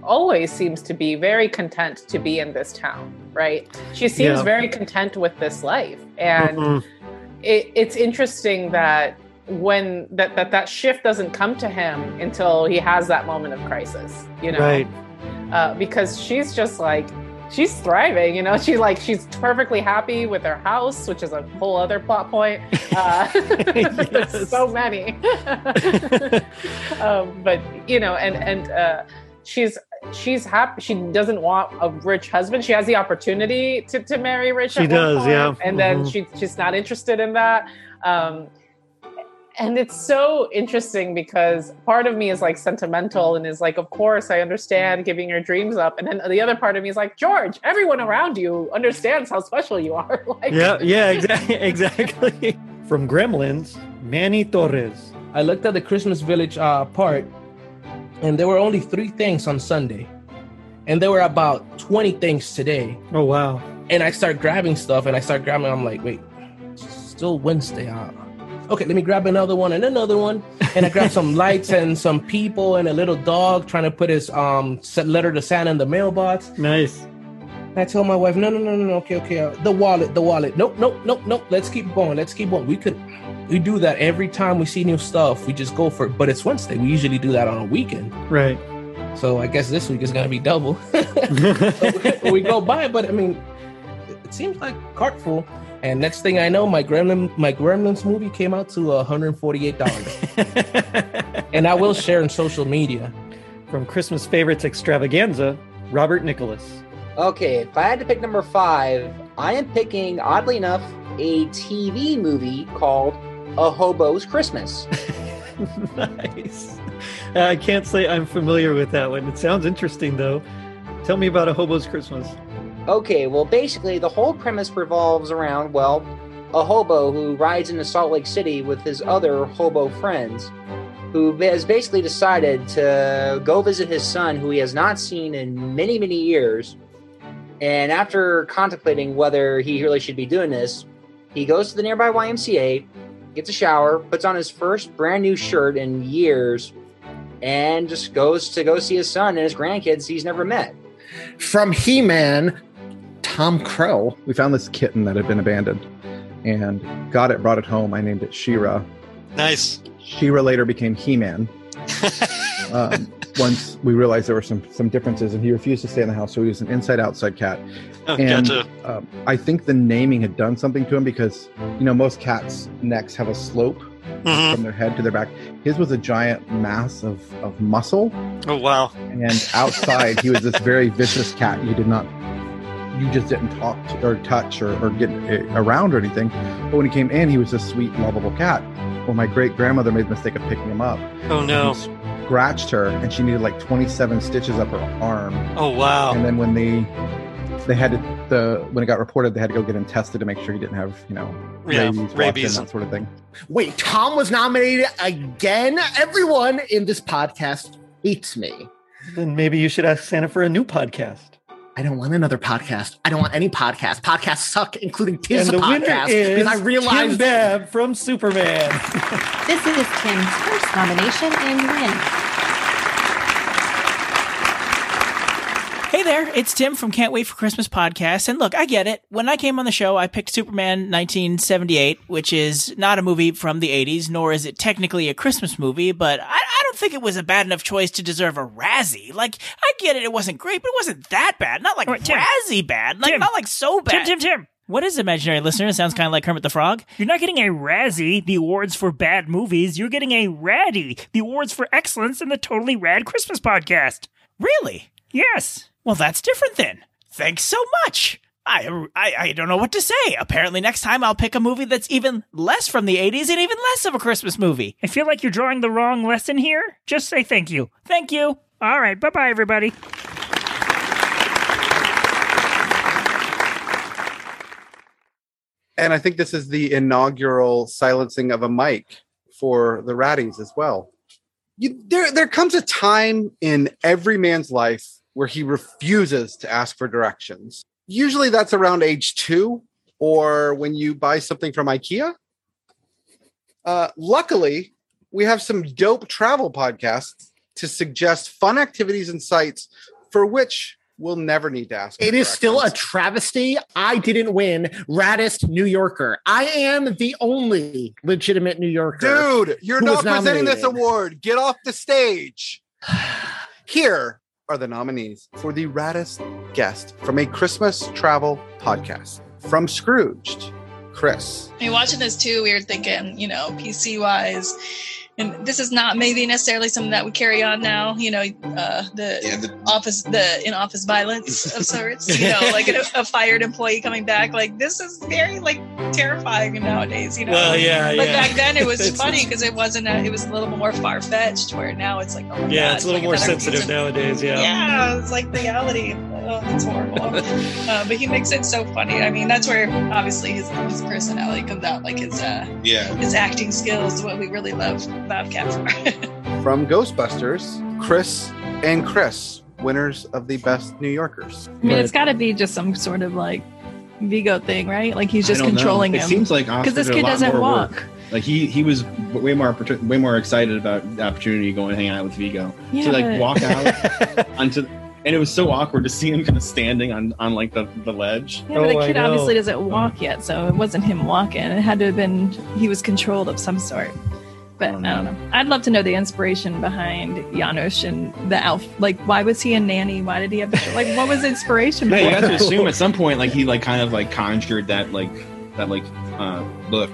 always seems to be very content to be in this town, right? She seems Yeah. very content with this life. And Mhm. it, it's interesting that when that, that that shift doesn't come to him until he has that moment of crisis, you know? Right. uh, because she's just like she's thriving you know? She like she's perfectly happy with her house which is a whole other plot point. Uh, there's so many. Um, but you know and and uh, she's she's happy she doesn't want a rich husband. She has the opportunity to, to marry rich She does, point, yeah. and then Mhm. she she's not interested in that. Um, and it's so interesting because part of me is like sentimental and is like of course i understand giving your dreams up and then the other part of me is like george everyone around you understands how special you are like Yeah, yeah, exactly. exactly. From Gremlins, Manny Torres. I looked at the Christmas Village uh, part, and there were only three things on Sunday, and there were about twenty things today. Oh wow! and I start grabbing stuff, and I start grabbing. I'm like, wait, still Wednesday. Uh, okay, let me grab another one and another one, and I grab some lights and some people and a little dog trying to put his um letter to Santa in the mailbox. Nice. I tell my wife, no, no, no, no, no, okay, okay, uh, the wallet, the wallet. Nope, nope, nope, nope. Let's keep going. Let's keep going. We could, we do that every time we see new stuff. We just go for it. But it's Wednesday. We usually do that on a weekend. Right. So I guess this week is gonna be double. So we go by, but I mean, it seems like cart full. And next thing I know, my Gremlin, my Gremlins movie came out to 148 dollars, and I will share in social media. From Christmas favorites extravaganza, Robert Nicholas. Okay, if I had to pick number five, I am picking, oddly enough, a TV movie called A Hobo's Christmas. nice. I can't say I'm familiar with that one. It sounds interesting, though. Tell me about a hobo's Christmas. Okay, well, basically, the whole premise revolves around, well, a hobo who rides into Salt Lake City with his other hobo friends, who has basically decided to go visit his son, who he has not seen in many, many years. And after contemplating whether he really should be doing this, he goes to the nearby YMCA, gets a shower, puts on his first brand new shirt in years, and just goes to go see his son and his grandkids he's never met. From He Man, Tom Crow. We found this kitten that had been abandoned and got it, brought it home. I named it She-Ra. Nice. She-Ra later became He Man. um, once we realized there were some some differences, and he refused to stay in the house, so he was an inside outside cat. Oh, and gotcha. um, I think the naming had done something to him because you know most cats' necks have a slope Mhm. from their head to their back. His was a giant mass of of muscle, Oh wow. and outside he was this very vicious cat. You did not, you just didn't talk to, or touch or, or get uh, around or anything. But when he came in, he was a sweet, lovable cat. Well, my great grandmother made the mistake of picking him up. Oh no. He scratched her, and she needed like 27 stitches up her arm. Oh wow. And then when they they had to the when it got reported, they had to go get him tested to make sure he didn't have you know Yeah, rabies, rabies. that sort of thing. Wait, Tom was nominated again? Everyone in this podcast hates me. Then maybe you should ask Santa for a new podcast. I don't want another podcast. I don't want any podcast. Podcasts suck, including Tis and a the winner podcast. is because I realized Tim Babb from Superman. This is Tim's first nomination and win. There, it's Tim from Can't Wait for Christmas podcast. And look, I get it. When I came on the show, I picked Superman 1978, which is not a movie from the 80s, nor is it technically a Christmas movie, but I, I don't think it was a bad enough choice to deserve a Razzie. Like, I get it, it wasn't great, but it wasn't that bad. Not like Tim. Razzie bad. Like, Tim. not like so bad. Tim, Tim, Tim. What is imaginary listener? It sounds kind of like Kermit the Frog. You're not getting a Razzie, the awards for bad movies. You're getting a Raddie, the awards for excellence in the Totally Rad Christmas podcast. Really? Yes. Well, that's different then. Thanks so much. I, I I don't know what to say. Apparently, next time I'll pick a movie that's even less from the 80s and even less of a Christmas movie. I feel like you're drawing the wrong lesson here. Just say thank you. Thank you. All right. Bye bye, everybody. And I think this is the inaugural silencing of a mic for the Raddies as well. You, there, there comes a time in every man's life where he refuses to ask for directions. Usually that's around age two or when you buy something from IKEA. Uh, luckily, we have some dope travel podcasts to suggest fun activities and sites for which we'll never need to ask. It is still a travesty. I didn't win Raddest New Yorker. I am the only legitimate New Yorker. Dude, you're not presenting this award. Get off the stage. Here are the nominees for the raddest guest from a Christmas travel podcast. From Scrooged, Chris. I mean, watching this too, we were thinking, you know, PC wise, and this is not maybe necessarily something that we carry on now. You know, uh, the, office, the in office violence of sorts. You know, like a, a fired employee coming back. Like this is very like terrifying nowadays. You know. Well, yeah, But yeah. back then it was funny because it wasn't. A, it was a little more far fetched. Where now it's like, oh my Yeah, God, it's a little like more sensitive reason- nowadays. Yeah. yeah, it's like reality. Oh, it's horrible. uh, but he makes it so funny. I mean, that's where obviously his, his personality comes out, like his uh, Yeah. his acting skills, what we really love Bobcat for. From Ghostbusters, Chris and Chris, winners of the Best New Yorkers. I mean, it's got to be just some sort of like Vigo thing, right? Like he's just don't know. controlling It him. seems like Oscar because this a kid lot doesn't more walk. work. Like he he was way more way more excited about the opportunity to go and hang out with Vigo. Yeah, to like walk out onto, and it was so awkward to see him kind of standing on on like the the ledge. Yeah, but the kid obviously doesn't walk yet, so it wasn't him walking. It had to have been he was controlled of some sort. But I don't know. I'd love to know the inspiration behind Janosz and the elf. Like, why was he a nanny? Why did he have like what was the inspiration? No, for you have to assume at some point, like he like kind of like conjured that like that like uh book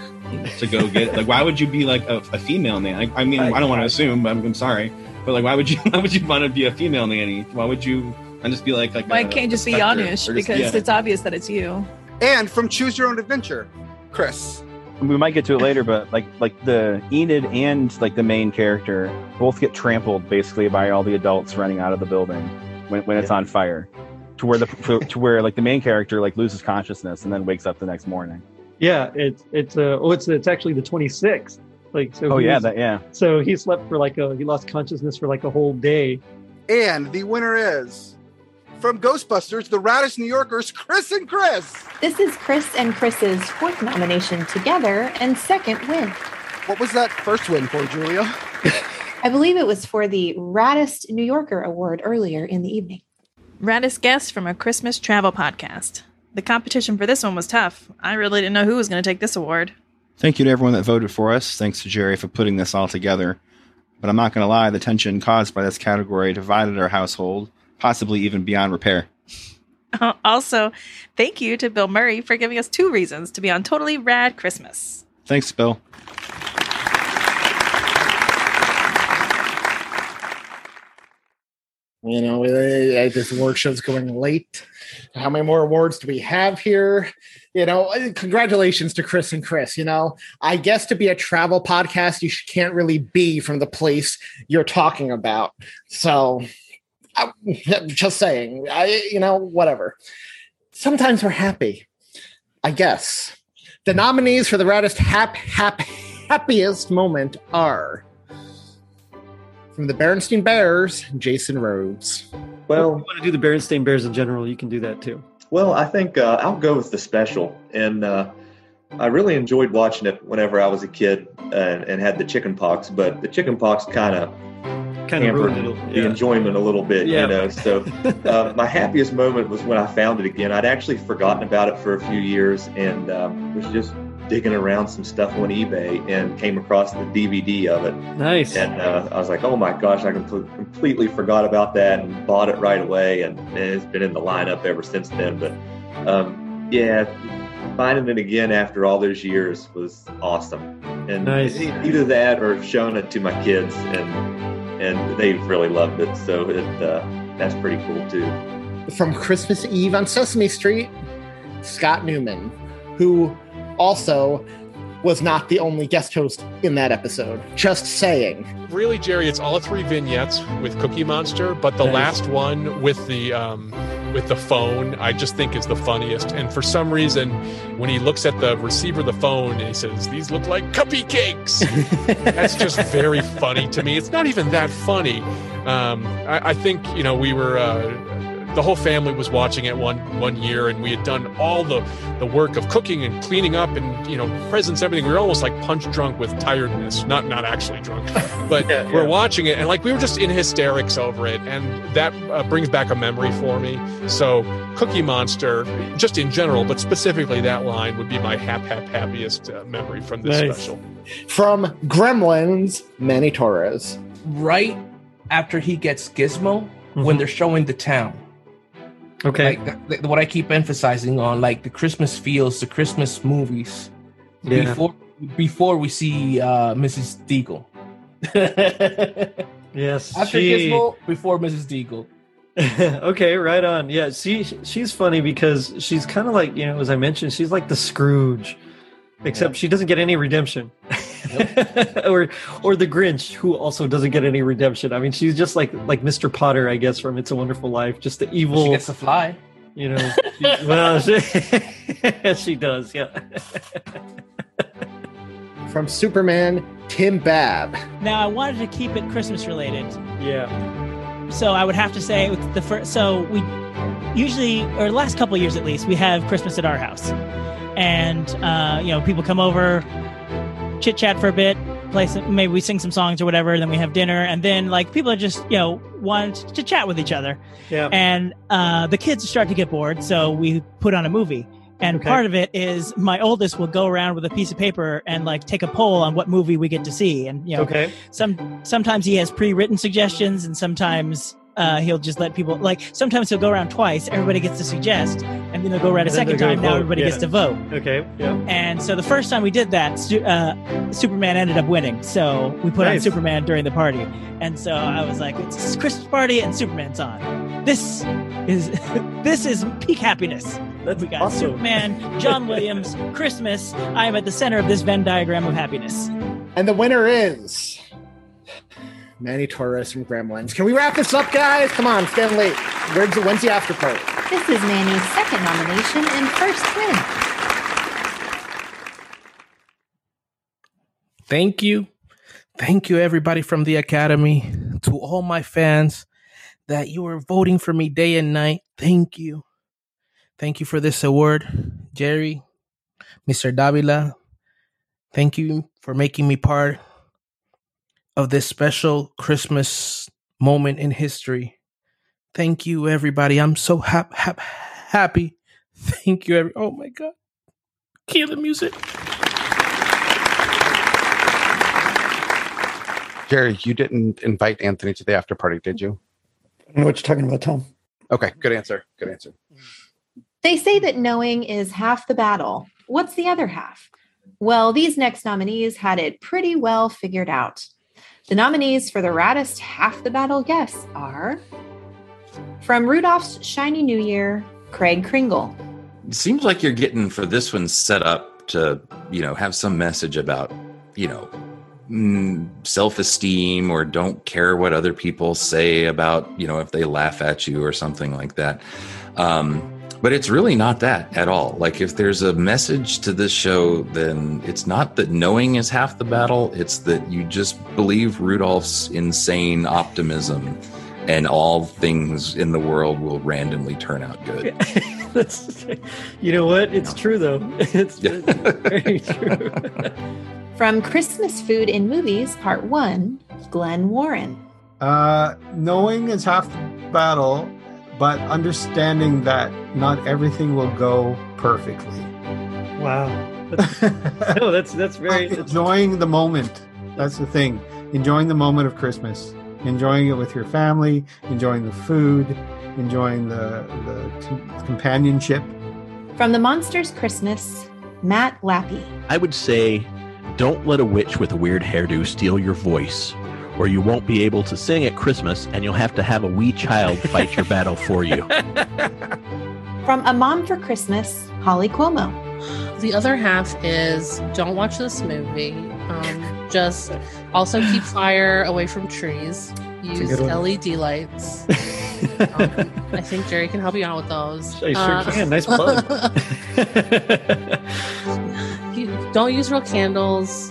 to go get. It. Like, why would you be like a, a female nanny? I, I mean, I, don't want to assume, but I'm, I'm sorry. But like, why would you? Why would you want to be a female nanny? Why would you? And just be like like. Why a can't it just be specter, Janosz? or just- Because yeah. it's obvious that it's you. And from Choose Your Own Adventure, Chris. we might get to it later, but like like the Enid and like the main character both get trampled basically by all the adults running out of the building when, when it's on fire, to where the to, to where like the main character like loses consciousness and then wakes up the next morning. Yeah, it's it's uh oh it's it's actually the 26th. Like so. Oh yeah, was- that yeah. So he slept for like a he lost consciousness for like a whole day. And the winner is from Ghostbusters, the Raddest New Yorkers, Chris and Chris. This is Chris and Chris's fourth nomination together and second win. What was that first win for, Julia? I believe it was for the Raddest New Yorker award earlier in the evening. Raddest guest from a Christmas travel podcast. The competition for this one was tough. I really didn't know who was going to take this award. Thank you to everyone that voted for us. Thanks to Jerry for putting this all together. But I'm not going to lie, the tension caused by this category divided our household, possibly even beyond repair. Also, thank you to Bill Murray for giving us two reasons to be on Totally Rad Christmas. Thanks, Bill. You know, uh, this award show's going late. How many more awards do we have here? You know, uh, congratulations to Chris and Chris. You know, I guess to be a travel podcast, you can't really be from the place you're talking about. So, I, just saying, I, you know, whatever. Sometimes we're happy, I guess. The nominees for the raddest hap, hap, happiest moment are from the Berenstain Bears, Jason Rhodes. Well, if you want to do the Berenstain Bears in general, you can do that too. Well, I think uh, I'll go with the special, and uh, I really enjoyed watching it whenever I was a kid and, and had the chicken pox. But the chicken pox kind of Kinda hampered ruined the enjoyment a little bit, Yeah. you know. So uh, my happiest moment was when I found it again. I'd actually forgotten about it for a few years, and um, was just digging around some stuff on eBay and came across the DVD of it. Nice. And uh, I was like, oh my gosh, I compl- completely forgot about that and bought it right away. And, and it's been in the lineup ever since then. But um, yeah, finding it again after all those years was awesome. And Nice. either that or showing it to my kids, and and they've really loved it. So it uh, that's pretty cool too. From Christmas Eve on Sesame Street, Scott Newman, who also was not the only guest host in that episode. Just saying. Really, Jerry, it's all three vignettes with Cookie Monster, but the Nice. last one with the um, with the phone, I just think is the funniest. And for some reason, when he looks at the receiver of the phone and he says, "These look like cuppy cakes," that's just very funny to me. It's not even that funny. Um, I, I think you know we were. Uh, the whole family was watching it one one year, and we had done all the the work of cooking and cleaning up, and you know presents, everything. We were almost like punch drunk with tiredness. Not not actually drunk, but we're watching it, and like we were just in hysterics over it, and that uh, brings back a memory for me. So Cookie Monster, just in general, but specifically that line would be my hap hap happiest uh, memory from this Nice. special. From Gremlins, Manny Torres. Right after he gets Gizmo, when they're showing the town. Okay. Like th- what I keep emphasizing on, like the Christmas feels, the Christmas movies. Yeah. Before before we see uh, Mrs. Deagle. Yes. After she- Gizmo, before Mrs. Deagle. okay, right on. Yeah, she she's funny because she's kind of like you know, as I mentioned, she's like the Scrooge, except she doesn't get any redemption, or or the Grinch, who also doesn't get any redemption. I mean, she's just like like Mr. Potter, I guess, from It's a Wonderful Life, just the evil. She gets to fly. You know, she- well, she, she does. Yeah. From Superman, Tim Babb. Now I wanted to keep it Christmas related. Yeah. So I would have to say with the first. So we usually, or the last couple of years at least, we have Christmas at our house, and uh, you know, people come over, chit chat for a bit, play some, maybe we sing some songs or whatever, then we have dinner, and then like people are just you know want to chat with each other, Yeah. and uh, the kids start to get bored, so we put on a movie. And Okay. part of it is my oldest will go around with a piece of paper and like take a poll on what movie we get to see. And you know, Okay. some sometimes he has pre-written suggestions, and sometimes uh, he'll just let people like. Sometimes he'll go around twice. Everybody gets to suggest, and then he'll go around a second time. Now vote, everybody yeah. gets to vote. Okay. Yeah. And so the first time we did that, Su- uh, Superman ended up winning. So we put on Superman during the party. And so I was like, it's a Christmas party and Superman's on. This is this is peak happiness. we got awesome. Superman, John Williams, Christmas. I am at the center of this Venn diagram of happiness. And the winner is Manny Torres from Gremlins. Can we wrap this up, guys? Come on, stand late. Where's the when's the after party? This is Manny's second nomination and first win. Thank you. Thank you, everybody from the Academy, to all my fans that you are voting for me day and night. Thank you. Thank you for this award, Jerry, Mr. Davila. Thank you for making me part of this special Christmas moment in history. Thank you, everybody. I'm so hap- hap- happy. Thank you, every. Oh my God. Kill the music. Jerry, you didn't invite Anthony to the after party, did you? I don't know what you're talking about, Tom. Okay, good answer. Good answer. They say that knowing is half the battle. What's the other half? Well, these next nominees had it pretty well figured out. The nominees for the raddest half the battle guess are from Rudolph's Shiny New Year, Craig Kringle. It seems like you're getting for this one set up to, you know, have some message about, you know, mm, self-esteem or don't care what other people say about, you know, if they laugh at you or something like that. Um, but it's really not that at all. Like if there's a message to this show, then it's not that knowing is half the battle. It's that you just believe Rudolph's insane optimism and all things in the world will randomly turn out good. That's, you know what? It's true though. It's, it's very true. From Christmas Food in Movies, Part 1, Glenn Warren. Uh, knowing is half the battle, but understanding that not everything will go perfectly. Wow. no, that's that's very enjoying the moment. That's the thing. Enjoying the moment of Christmas. Enjoying it with your family. Enjoying the food. Enjoying the the companionship. From The Monsters Christmas, Matt Lappy. I would say don't let a witch with a weird hairdo steal your voice, or you won't be able to sing at Christmas and you'll have to have a wee child fight your battle for you. From A Mom for Christmas, Holly Cuomo. The other half is don't watch this movie. Um, just also keep fire away from trees. Use. LED lights. um, I think Jerry can help you out with those. I sure can. Nice plug. don't use real candles.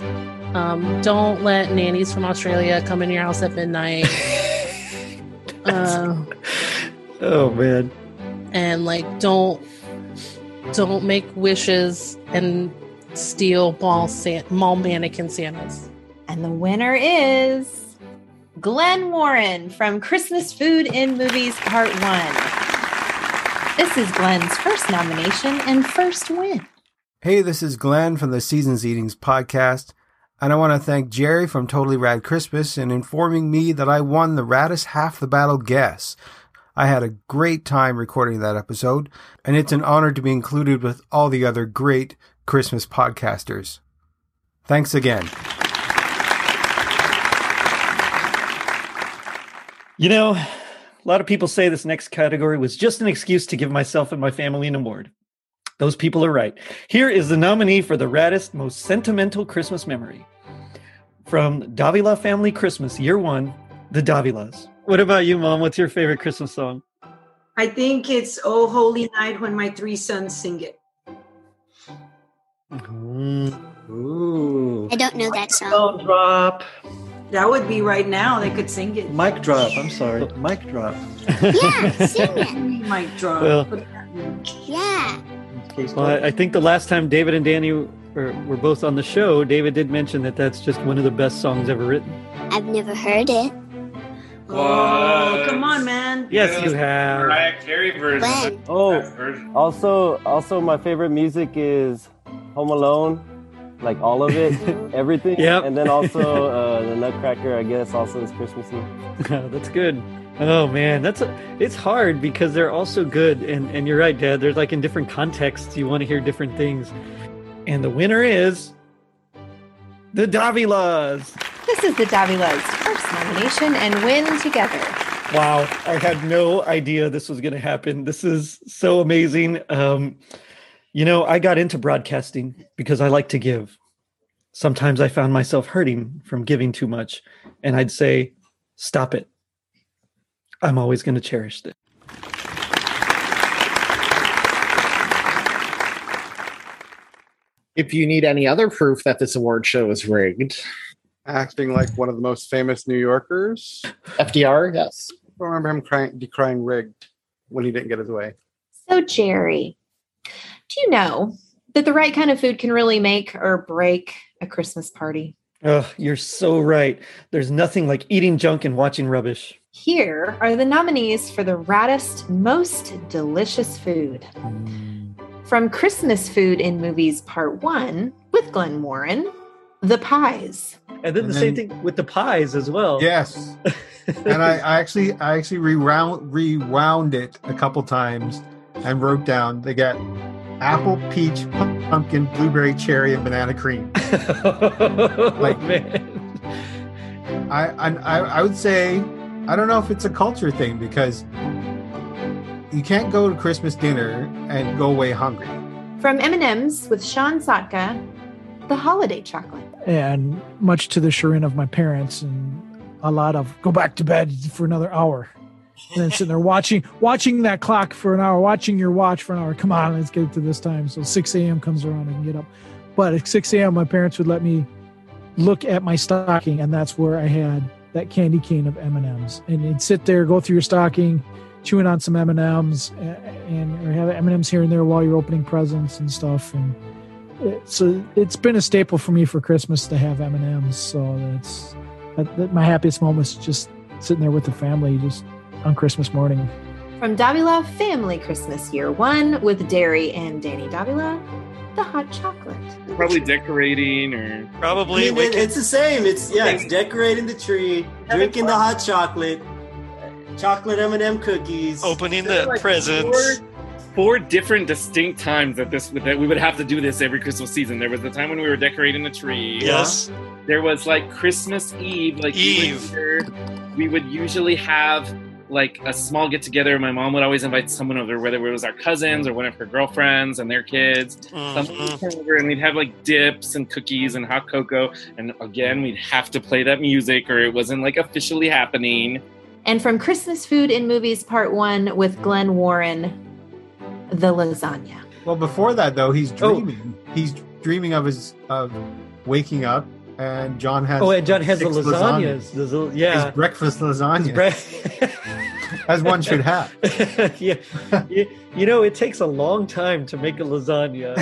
Um, don't let nannies from Australia come in your house at midnight. uh, oh man. and like don't don't make wishes and steal mall san- mall mannequin Santas. And the winner is Glenn Warren from Christmas Food in Movies Part 1. This is Glenn's first nomination and first win. Hey, this is Glenn from the Seasons Eatings podcast, and I want to thank Jerry from Totally Rad Christmas in informing me that I won the raddest half the battle guess. I had a great time recording that episode, and it's an honor to be included with all the other great Christmas podcasters. Thanks again. You know, a lot of people say this next category was just an excuse to give myself and my family an award. Those people are right. Here is the nominee for the raddest, most sentimental Christmas memory. From Davila Family Christmas, Year One, the Davilas. What about you, Mom? What's your favorite Christmas song? I think it's Oh Holy Night when my three sons sing it. Mm. Ooh. I don't know that song. Don't drop. That would be right now. They could sing it. Mic drop. I'm sorry. Mic drop. Yeah, sing it. Mic drop. Well- Yeah. Well, I, I think the last time David and Danny were, were both on the show, David did mention that that's just one of the best songs ever written. I've never heard it. Oh, come on, man. Yes, you have. Mariah Carey version. Oh, also, also my favorite music is Home Alone, like all of it, everything. Yep. And then also uh, the Nutcracker, I guess, also is Christmassy. that's good. Oh man, that's a, it's hard because they're all so good, and and you're right, Dad. They're like in different contexts. You want to hear different things, and the winner is the Davilas. This is the Davila's first nomination and win together. Wow, I had no idea this was going to happen. This is so amazing. Um, you know, I got into broadcasting because I like to give. Sometimes I found myself hurting from giving too much, and I'd say, "Stop it." I'm always going to cherish this. If you need any other proof that this award show is rigged, acting like one of the most famous New Yorkers. FDR, yes. I remember him crying, decrying rigged when he didn't get his way. So, Jerry, do you know that the right kind of food can really make or break a Christmas party? Oh, you're so right. There's nothing like eating junk and watching rubbish. Here are the nominees for the raddest, most delicious food. From Christmas Food in Movies Part 1 with Glenn Warren, The Pies. And then And the same thing with the pies as well. Yes. and I, I actually I actually rewound rewound it a couple times and wrote down they got apple, peach, pumpkin, blueberry, cherry, and banana cream. Oh, like man. I, I I I would say I don't know if it's a culture thing because you can't go to Christmas dinner and go away hungry. From M&M's with Sean Sotka, The Holiday Chocolate. and much to the chagrin of my parents and a lot of go back to bed for another hour and then sitting there watching watching that clock for an hour watching your watch for an hour come on let's get to this time so 6 a.m comes around I can get up but at 6 a.m my parents would let me look at my stocking and that's where i had that candy cane of m&ms and you'd sit there go through your stocking chewing on some m&ms and or have m&ms here and there while you're opening presents and stuff and so it's been a staple for me for Christmas to have M and M's. So that's that, that- my happiest moments just sitting there with the family just on Christmas morning. From Davila Family Christmas Year One with Derry and Danny Davila, The Hot Chocolate. Probably decorating or I mean, it- it's the same. It's yeah, it's decorating the tree, drinking the hot chocolate, chocolate M and m cookies, opening the like presents. four different distinct times that this that we would have to do this every Christmas season. There was the time when we were decorating the tree. Yes. There was like Christmas Eve, like we would, we would usually have like a small get together. My mom would always invite someone over, whether it was our cousins or one of her girlfriends and their kids. Someone would mm-hmm. come over and we'd have like dips and cookies and hot cocoa. And again, we'd have to play that music or it wasn't like officially happening. And from Christmas Food in Movies Part One with Glenn Warren, The Lasagna. Well, before that though, he's Oh. dreaming. He's dreaming of his of waking up, and John has. Oh, and John has the six lasagnas. The yeah. his breakfast lasagna, Bre- as one should have. yeah, you, you know, it takes a long time to make a lasagna.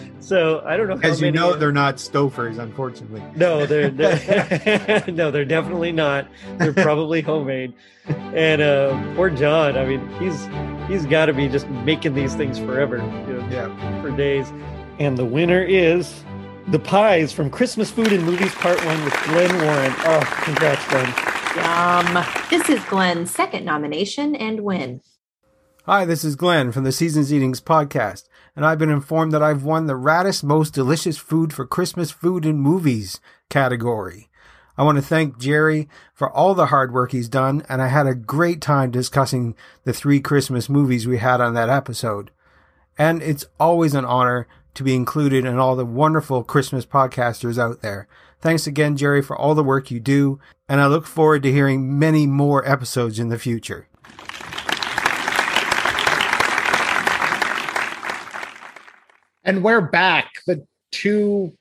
so I don't know how As you know, they're not Stouffer's, unfortunately. no, they're, they're no, they're definitely not. They're probably homemade. And uh, poor John. I mean, he's he's got to be just making these things forever. you know, yeah, for days. And the winner is the pies from Christmas Food and Movies Part One with Glenn Warren. Oh, congrats, Glenn. Yum. This is Glenn's second nomination and win. Hi, this is Glenn from the Seasons Eatings podcast, and I've been informed that I've won the raddest, most delicious food for Christmas food and movies category. I want to thank Jerry for all the hard work he's done, and I had a great time discussing the three Christmas movies we had on that episode. And it's always an honor to be included in all the wonderful Christmas podcasters out there. Thanks again, Jerry, for all the work you do, and I look forward to hearing many more episodes in the future. And we're back. The two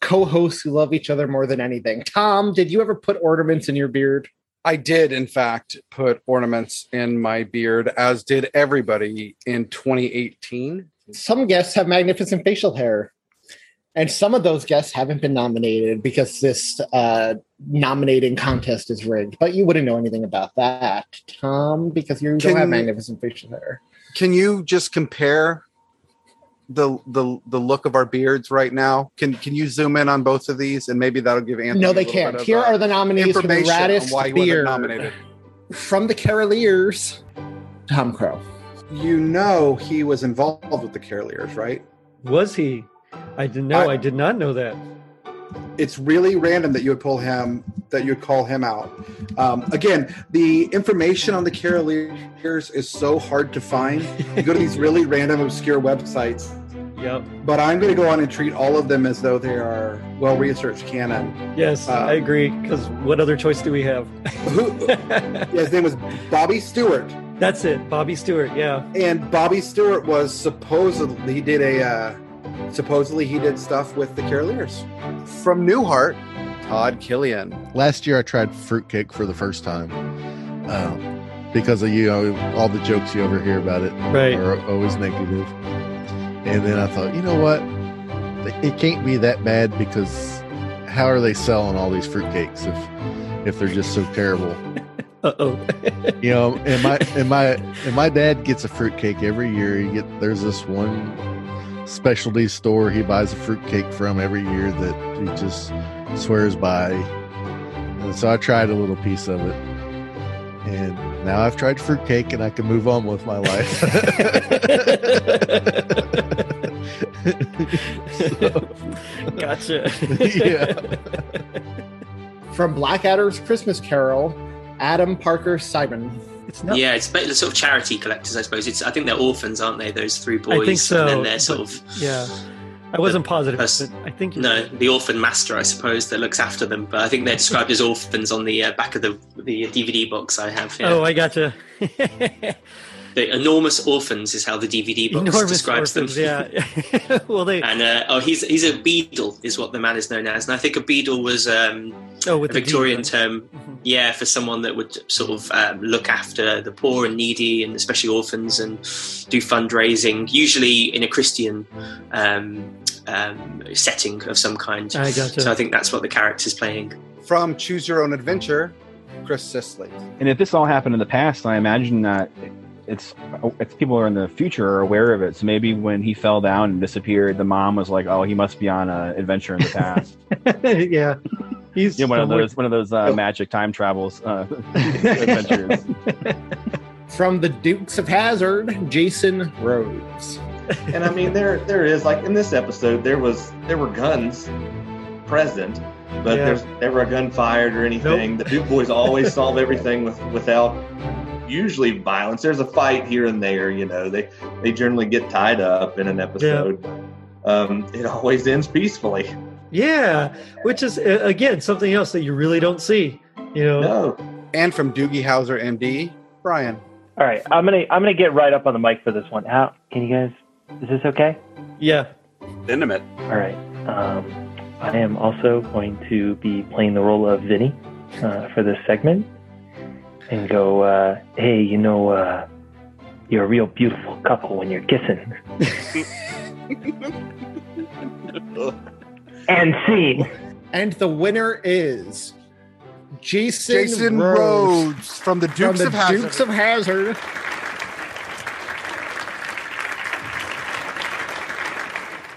co-hosts who love each other more than anything. Tom, did you ever put ornaments in your beard? I did, in fact, put ornaments in my beard, as did everybody in 2018. Some guests have magnificent facial hair. And some of those guests haven't been nominated because this uh, nominating contest is rigged. But you wouldn't know anything about that, Tom, because you Can don't have magnificent facial hair. Can you just compare the the the look of our beards right now? Can can you zoom in on both of these, and maybe that'll give Anthony no, they can't. Here uh, are the nominees for the raddest why beard nominated. from the Caroliers. Tom Crow. You know he was involved with the Caroliers, right? Was he? I didn't know. I, did not know that. It's really random that you would pull him, that you would call him out. Um, again, the information on the Caroliers is so hard to find. You go to these really random, obscure websites. Yep. But I'm going to go on and treat all of them as though they are well researched canon. Yes, I agree. Because what other choice do we have? yeah, his name was Bobby Stewart. That's it, Bobby Stewart. Yeah. And Bobby Stewart was supposedly he did a uh, supposedly he did stuff with the Caroliers. From Newhart, Todd Killian. Last year, I tried fruitcake for the first time um, because of you know all the jokes you overhear about it Right. are always negative. And then I thought, you know what, it can't be that bad because how are they selling all these fruitcakes if if they're just so terrible? Uh oh. you know, and my and my and my dad gets a fruitcake every year. He get there's this one specialty store he buys a fruitcake from every year that he just swears by. And so I tried a little piece of it. And now I've tried fruitcake and I can move on with my life. Gotcha. yeah. From Blackadder's Christmas Carol, Adam Parker Simon. It's yeah, it's ba- sort of charity collectors, I suppose. It's I think they're orphans, aren't they? Those three boys. I think so. And then they're sort of Yeah. I wasn't positive, Pers- but I think you're no, the orphan master, I suppose, that looks after them. But I think they're described as orphans on the uh, back of the the DVD box I have. Yeah. Oh, I gotcha. the enormous orphans is how the DVD box Enormous describes orphans, them. yeah. well, they. And uh, oh, he's he's a beadle, is what the man is known as. And I think a beadle was um, Oh, with a the D, Victorian right? term, yeah, for someone that would sort of um, look after the poor and needy, and especially orphans, and do fundraising, usually in a Christian um, um, setting of some kind. I gotcha. So I think that's what the character's playing. From Choose Your Own Adventure, Chris Sisley. And if this all happened in the past, I imagine that it's it's people are in the future are aware of it. So maybe when he fell down and disappeared, the mom was like, "Oh, he must be on an adventure in the past." yeah. He's yeah, one of those one of those uh, magic time travels uh, adventures. From the Dukes of Hazzard, Jason Rhodes. and I mean, there there is like in this episode, there was there were guns present, but Yeah. there's never a gun fired or anything. The Duke boys always solve everything with without usually violence. There's a fight here and there, you know. They they generally get tied up in an episode. Um, it always ends peacefully. Yeah, which is uh, again something else that you really don't see. You know. And from Doogie Howser, MD, Brian. All right, I'm gonna I'm gonna get right up on the mic for this one. How can you guys? Is this okay? Yeah. Intimate. All right. Um, I am also going to be playing the role of Vinny uh, for this segment, and go. Uh, hey, you know, uh, you're a real beautiful couple when you're kissing. and scene. And the winner is Jason, Jason Rhodes, Rhodes from the from Dukes the of Hazzard. Dukes of Hazzard.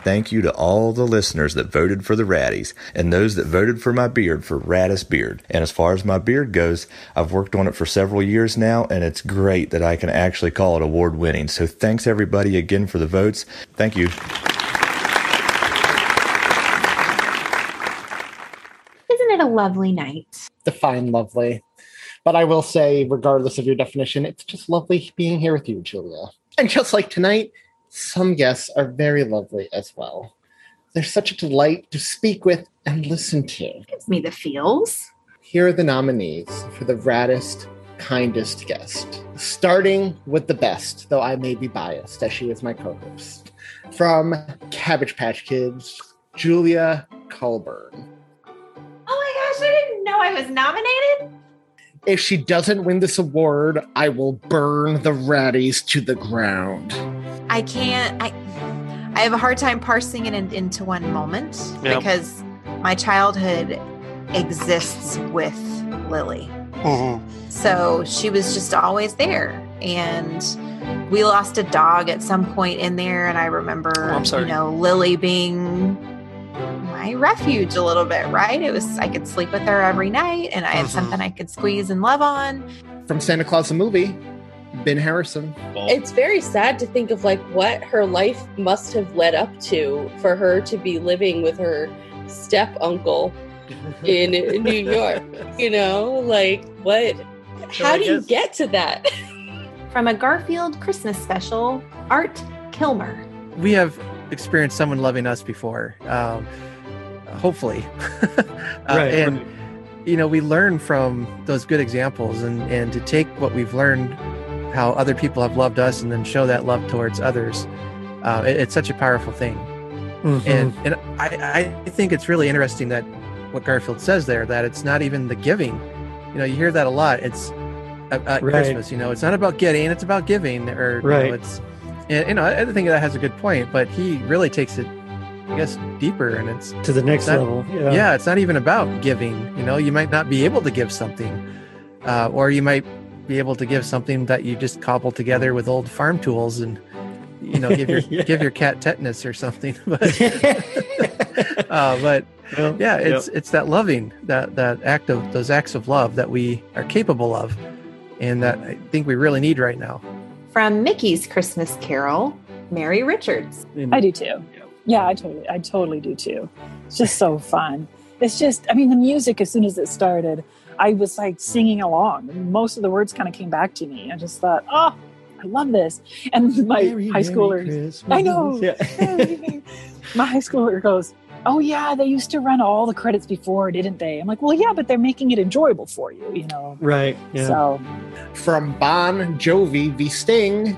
Thank you to all the listeners that voted for the Raddies and those that voted for my beard for Raddest Beard. And as far as my beard goes, I've worked on it for several years now, and it's great that I can actually call it award winning. So thanks everybody again for the votes. Thank you. Isn't it a lovely night? Define lovely. But I will say, regardless of your definition, it's just lovely being here with you, Julia. And just like tonight, some guests are very lovely as well. They're such a delight to speak with and listen to. Gives me the feels. Here are the nominees for the raddest, kindest guest. Starting with the best, though I may be biased, as she is my co host. From Cabbage Patch Kids, Julia Colburn. Oh my gosh, I didn't know I was nominated. If she doesn't win this award, I will burn the Raddies to the ground. I can't. I I have a hard time parsing it in, into one moment Yep. because my childhood exists with Lily. Mm-hmm. So she was just always there. And we lost a dog at some point in there. And I remember, oh, I'm sorry. you know, Lily being my refuge a little bit, right? It was, I could sleep with her every night and I had Mhm. something I could squeeze and love on. From Santa Claus the movie, Ben Harrison. It's very sad to think of like what her life must have led up to for her to be living with her step uncle in New York. You know, like what? So How I do you get to that? From a Garfield Christmas special, Art Kilmer. we have experienced someone loving us before um, hopefully Uh, Right, and you know we learn from those good examples and and to take what we've learned how other people have loved us and then show that love towards others uh, it- it's such a powerful thing Mhm. and and I, I think it's really interesting that what garfield says there that it's not even the giving you know you hear that a lot it's at, at Right. christmas you know it's not about getting it's about giving or you Right. know, it's and, you know I think that has a good point but he really takes it i guess deeper and it's To the next not- level, yeah. it's not even about giving you know you might not be able to give something uh, or you might be able to give something that you just cobble together with old farm tools and you know give your Yeah. give your cat tetanus or something but uh, but yeah it's it's that loving that that act of those acts of love that we are capable of and that i think we really need right now From Mickey's Christmas Carol, Mary Richards. I do too. Yeah, I totally, I totally do too. It's just so fun. It's just, I mean, the music as soon as it started, I was like singing along. Most of the words kind of came back to me. I just thought, oh, I love this. And my high schoolers, I know. my high schooler goes, oh yeah, they used to run all the credits before, didn't they? I'm like, well, yeah, but they're making it enjoyable for you, you know. Right. Yeah. So From Bon Jovi v Sting,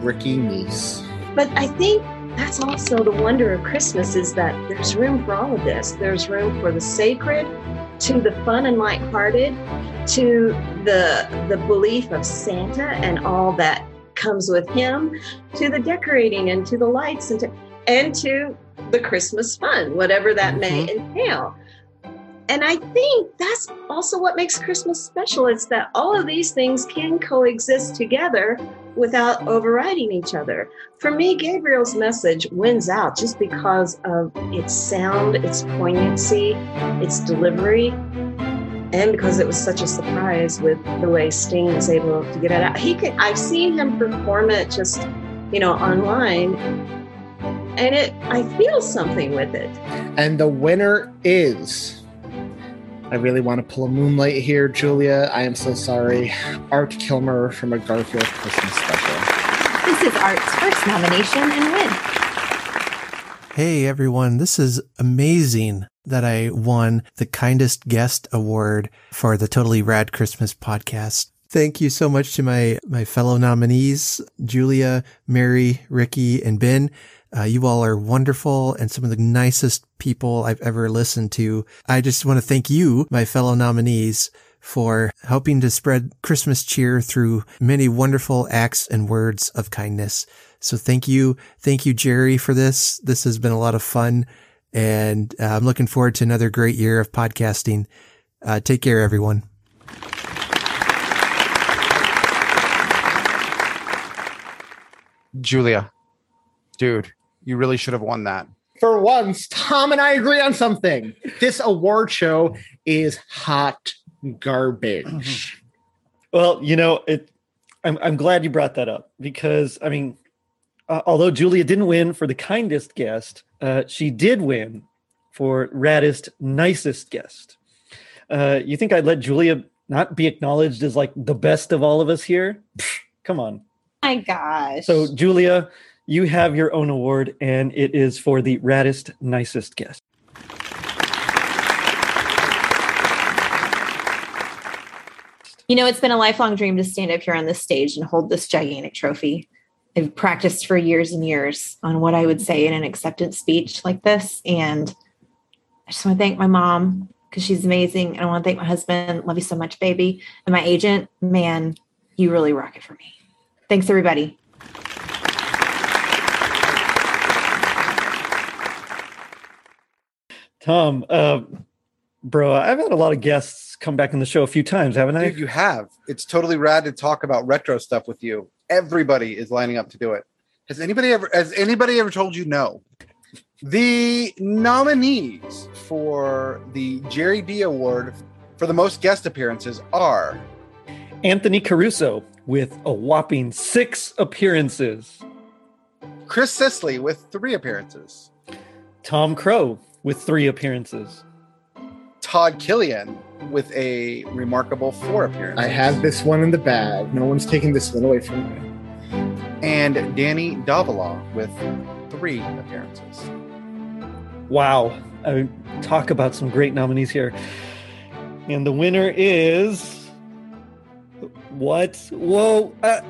Ricky Meese. But I think that's also the wonder of Christmas is that there's room for all of this. There's room for the sacred, to the fun and lighthearted, to the the belief of Santa and all that comes with him, to the decorating and to the lights and to and to the Christmas fun, whatever that may mm-hmm. entail. And I think that's also what makes Christmas special. It's that all of these things can coexist together without overriding each other. For me, Gabriel's message wins out just because of its sound, its poignancy, its delivery, and because it was such a surprise with the way Sting was able to get it out. He could I've seen him perform it just, you know, online. And it I feel something with it. And the winner is. I really want to pull a moonlight here, Julia. I am so sorry. Art Kilmer from a Garfield Christmas special. This is Art's first nomination and win. Hey everyone, this is amazing that I won the kindest guest award for the Totally Rad Christmas podcast. Thank you so much to my, my fellow nominees, Julia, Mary, Ricky, and Ben. Uh, you all are wonderful and some of the nicest people I've ever listened to. I just want to thank you, my fellow nominees, for helping to spread Christmas cheer through many wonderful acts and words of kindness. So thank you. Thank you, Jerry, for this. This has been a lot of fun and uh, I'm looking forward to another great year of podcasting. Uh, take care, everyone. Julia, dude, you really should have won that. For once, Tom and I agree on something. This award show is hot garbage. Well, you know, it. I'm I'm glad you brought that up because I mean, uh, although Julia didn't win for the kindest guest, uh, she did win for raddest, nicest guest. Uh, you think I'd let Julia not be acknowledged as like the best of all of us here? Pfft, come on. My gosh. So, Julia, you have your own award, and it is for the raddest, nicest guest. You know, it's been a lifelong dream to stand up here on this stage and hold this gigantic trophy. I've practiced for years and years on what I would say in an acceptance speech like this. And I just want to thank my mom because she's amazing. And I want to thank my husband. Love you so much, baby. And my agent, man, you really rock it for me. Thanks, everybody. Tom, uh, bro, I've had a lot of guests come back on the show a few times, haven't I? Dude, you have. It's totally rad to talk about retro stuff with you. Everybody is lining up to do it. Has anybody ever has anybody ever told you no? The nominees for the Jerry D Award for the most guest appearances are Anthony Caruso with a whopping six appearances. Chris Sisley with three appearances. Tom Crow with three appearances. Todd Killian with a remarkable four appearances. I have this one in the bag. No one's taking this one away from me. And Danny Davila with three appearances. Wow. I mean, talk about some great nominees here. And the winner is what? Whoa. Uh,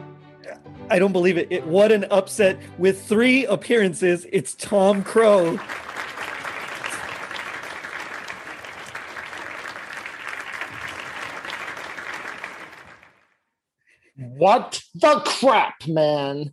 I don't believe it. it. What an upset with three appearances. It's Tom Crow. What the crap, man?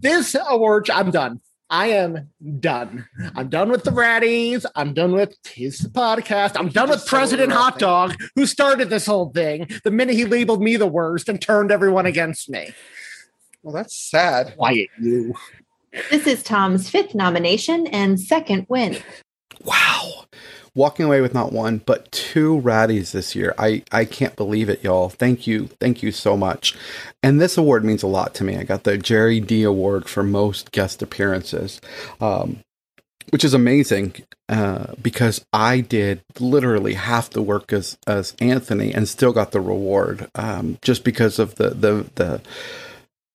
This award, I'm done. I am done. I'm done with the Raddies. I'm done with his podcast. I'm done with President Hot Dog, who started this whole thing the minute he labeled me the worst and turned everyone against me. Well, that's sad. Quiet you. This is Tom's fifth nomination and second win. Walking away with not one but two Raddies this year. I i can't believe it y'all. Thank you thank you so much. And this award means a lot to me. I got the jerry d award for most guest appearances um, which is amazing uh, because i did literally half the work as as anthony and still got the reward um, just because of the the the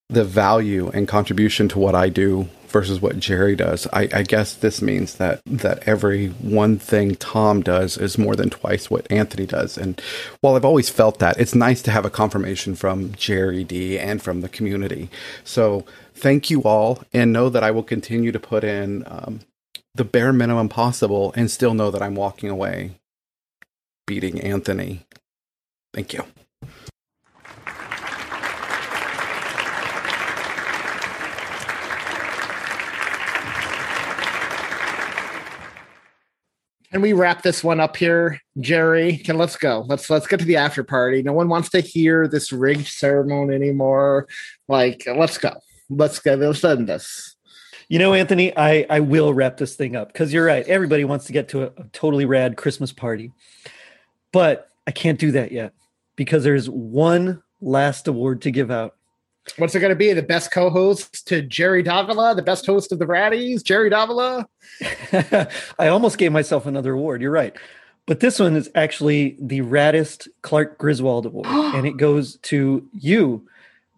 the value and contribution to what I do versus what Jerry does. I, I, guess this means that that every one thing Tom does is more than twice what Anthony does. And while I've always felt that, it's nice to have a confirmation from Jerry D and from the community. So thank you all, and know that I will continue to put in um, the bare minimum possible, and still know that I'm walking away beating Anthony. Thank you. Can we wrap this one up here, Jerry? Can let's go. Let's let's get to the after party. No one wants to hear this rigged ceremony anymore. Like, let's go. Let's go. Let's end this. You know, Anthony, I I will wrap this thing up because you're right. Everybody wants to get to a, a totally rad Christmas party, but I can't do that yet because there's one last award to give out. What's it going to be? The best co-host to Jerry Davila, the best host of the Raddies, Jerry Davila. I almost gave myself another award. You're right, but this one is actually the Raddest Clark Griswold Award, and it goes to you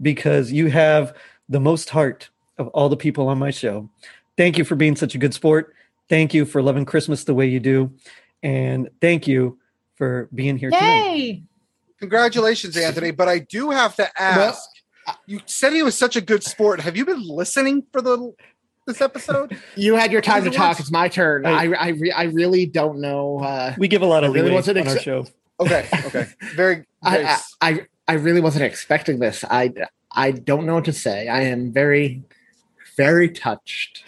because you have the most heart of all the people on my show. Thank you for being such a good sport. Thank you for loving Christmas the way you do, and thank you for being here tonight. Yay! Congratulations, Anthony. But I do have to ask. You said he was such a good sport. Have you been listening for the this episode? You had your time to talk. It's my turn. I I, re- I really don't know. Uh, We give a lot of I really leeway wasn't on our show. Okay, okay, very. very I, I I I really wasn't expecting this. I I don't know what to say. I am very very touched,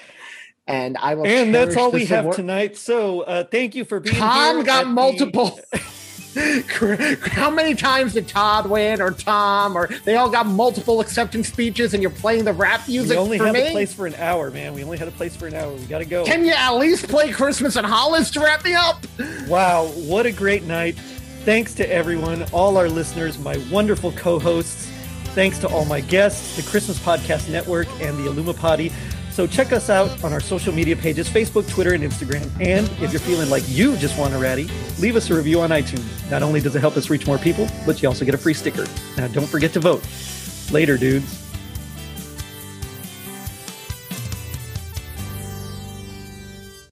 and I will. And that's all we this have award- tonight. So uh, thank you for being Tom here got at the- multiple. How many times did Todd win or Tom or they all got multiple acceptance speeches and you're playing the rap music? We only for had me? a place for an hour, man. We only had a place for an hour. We got to go. Can you at least play Christmas in Hollis to wrap me up? Wow, what a great night. Thanks to everyone, all our listeners, my wonderful co hosts. Thanks to all my guests, the Christmas Podcast Network, and the Illumipati. So check us out on our social media pages Facebook, Twitter, and Instagram. And if you're feeling like you just want a Raddie, leave us a review on iTunes. Not only does it help us reach more people, but you also get a free sticker. Now, don't forget to vote. Later, dudes.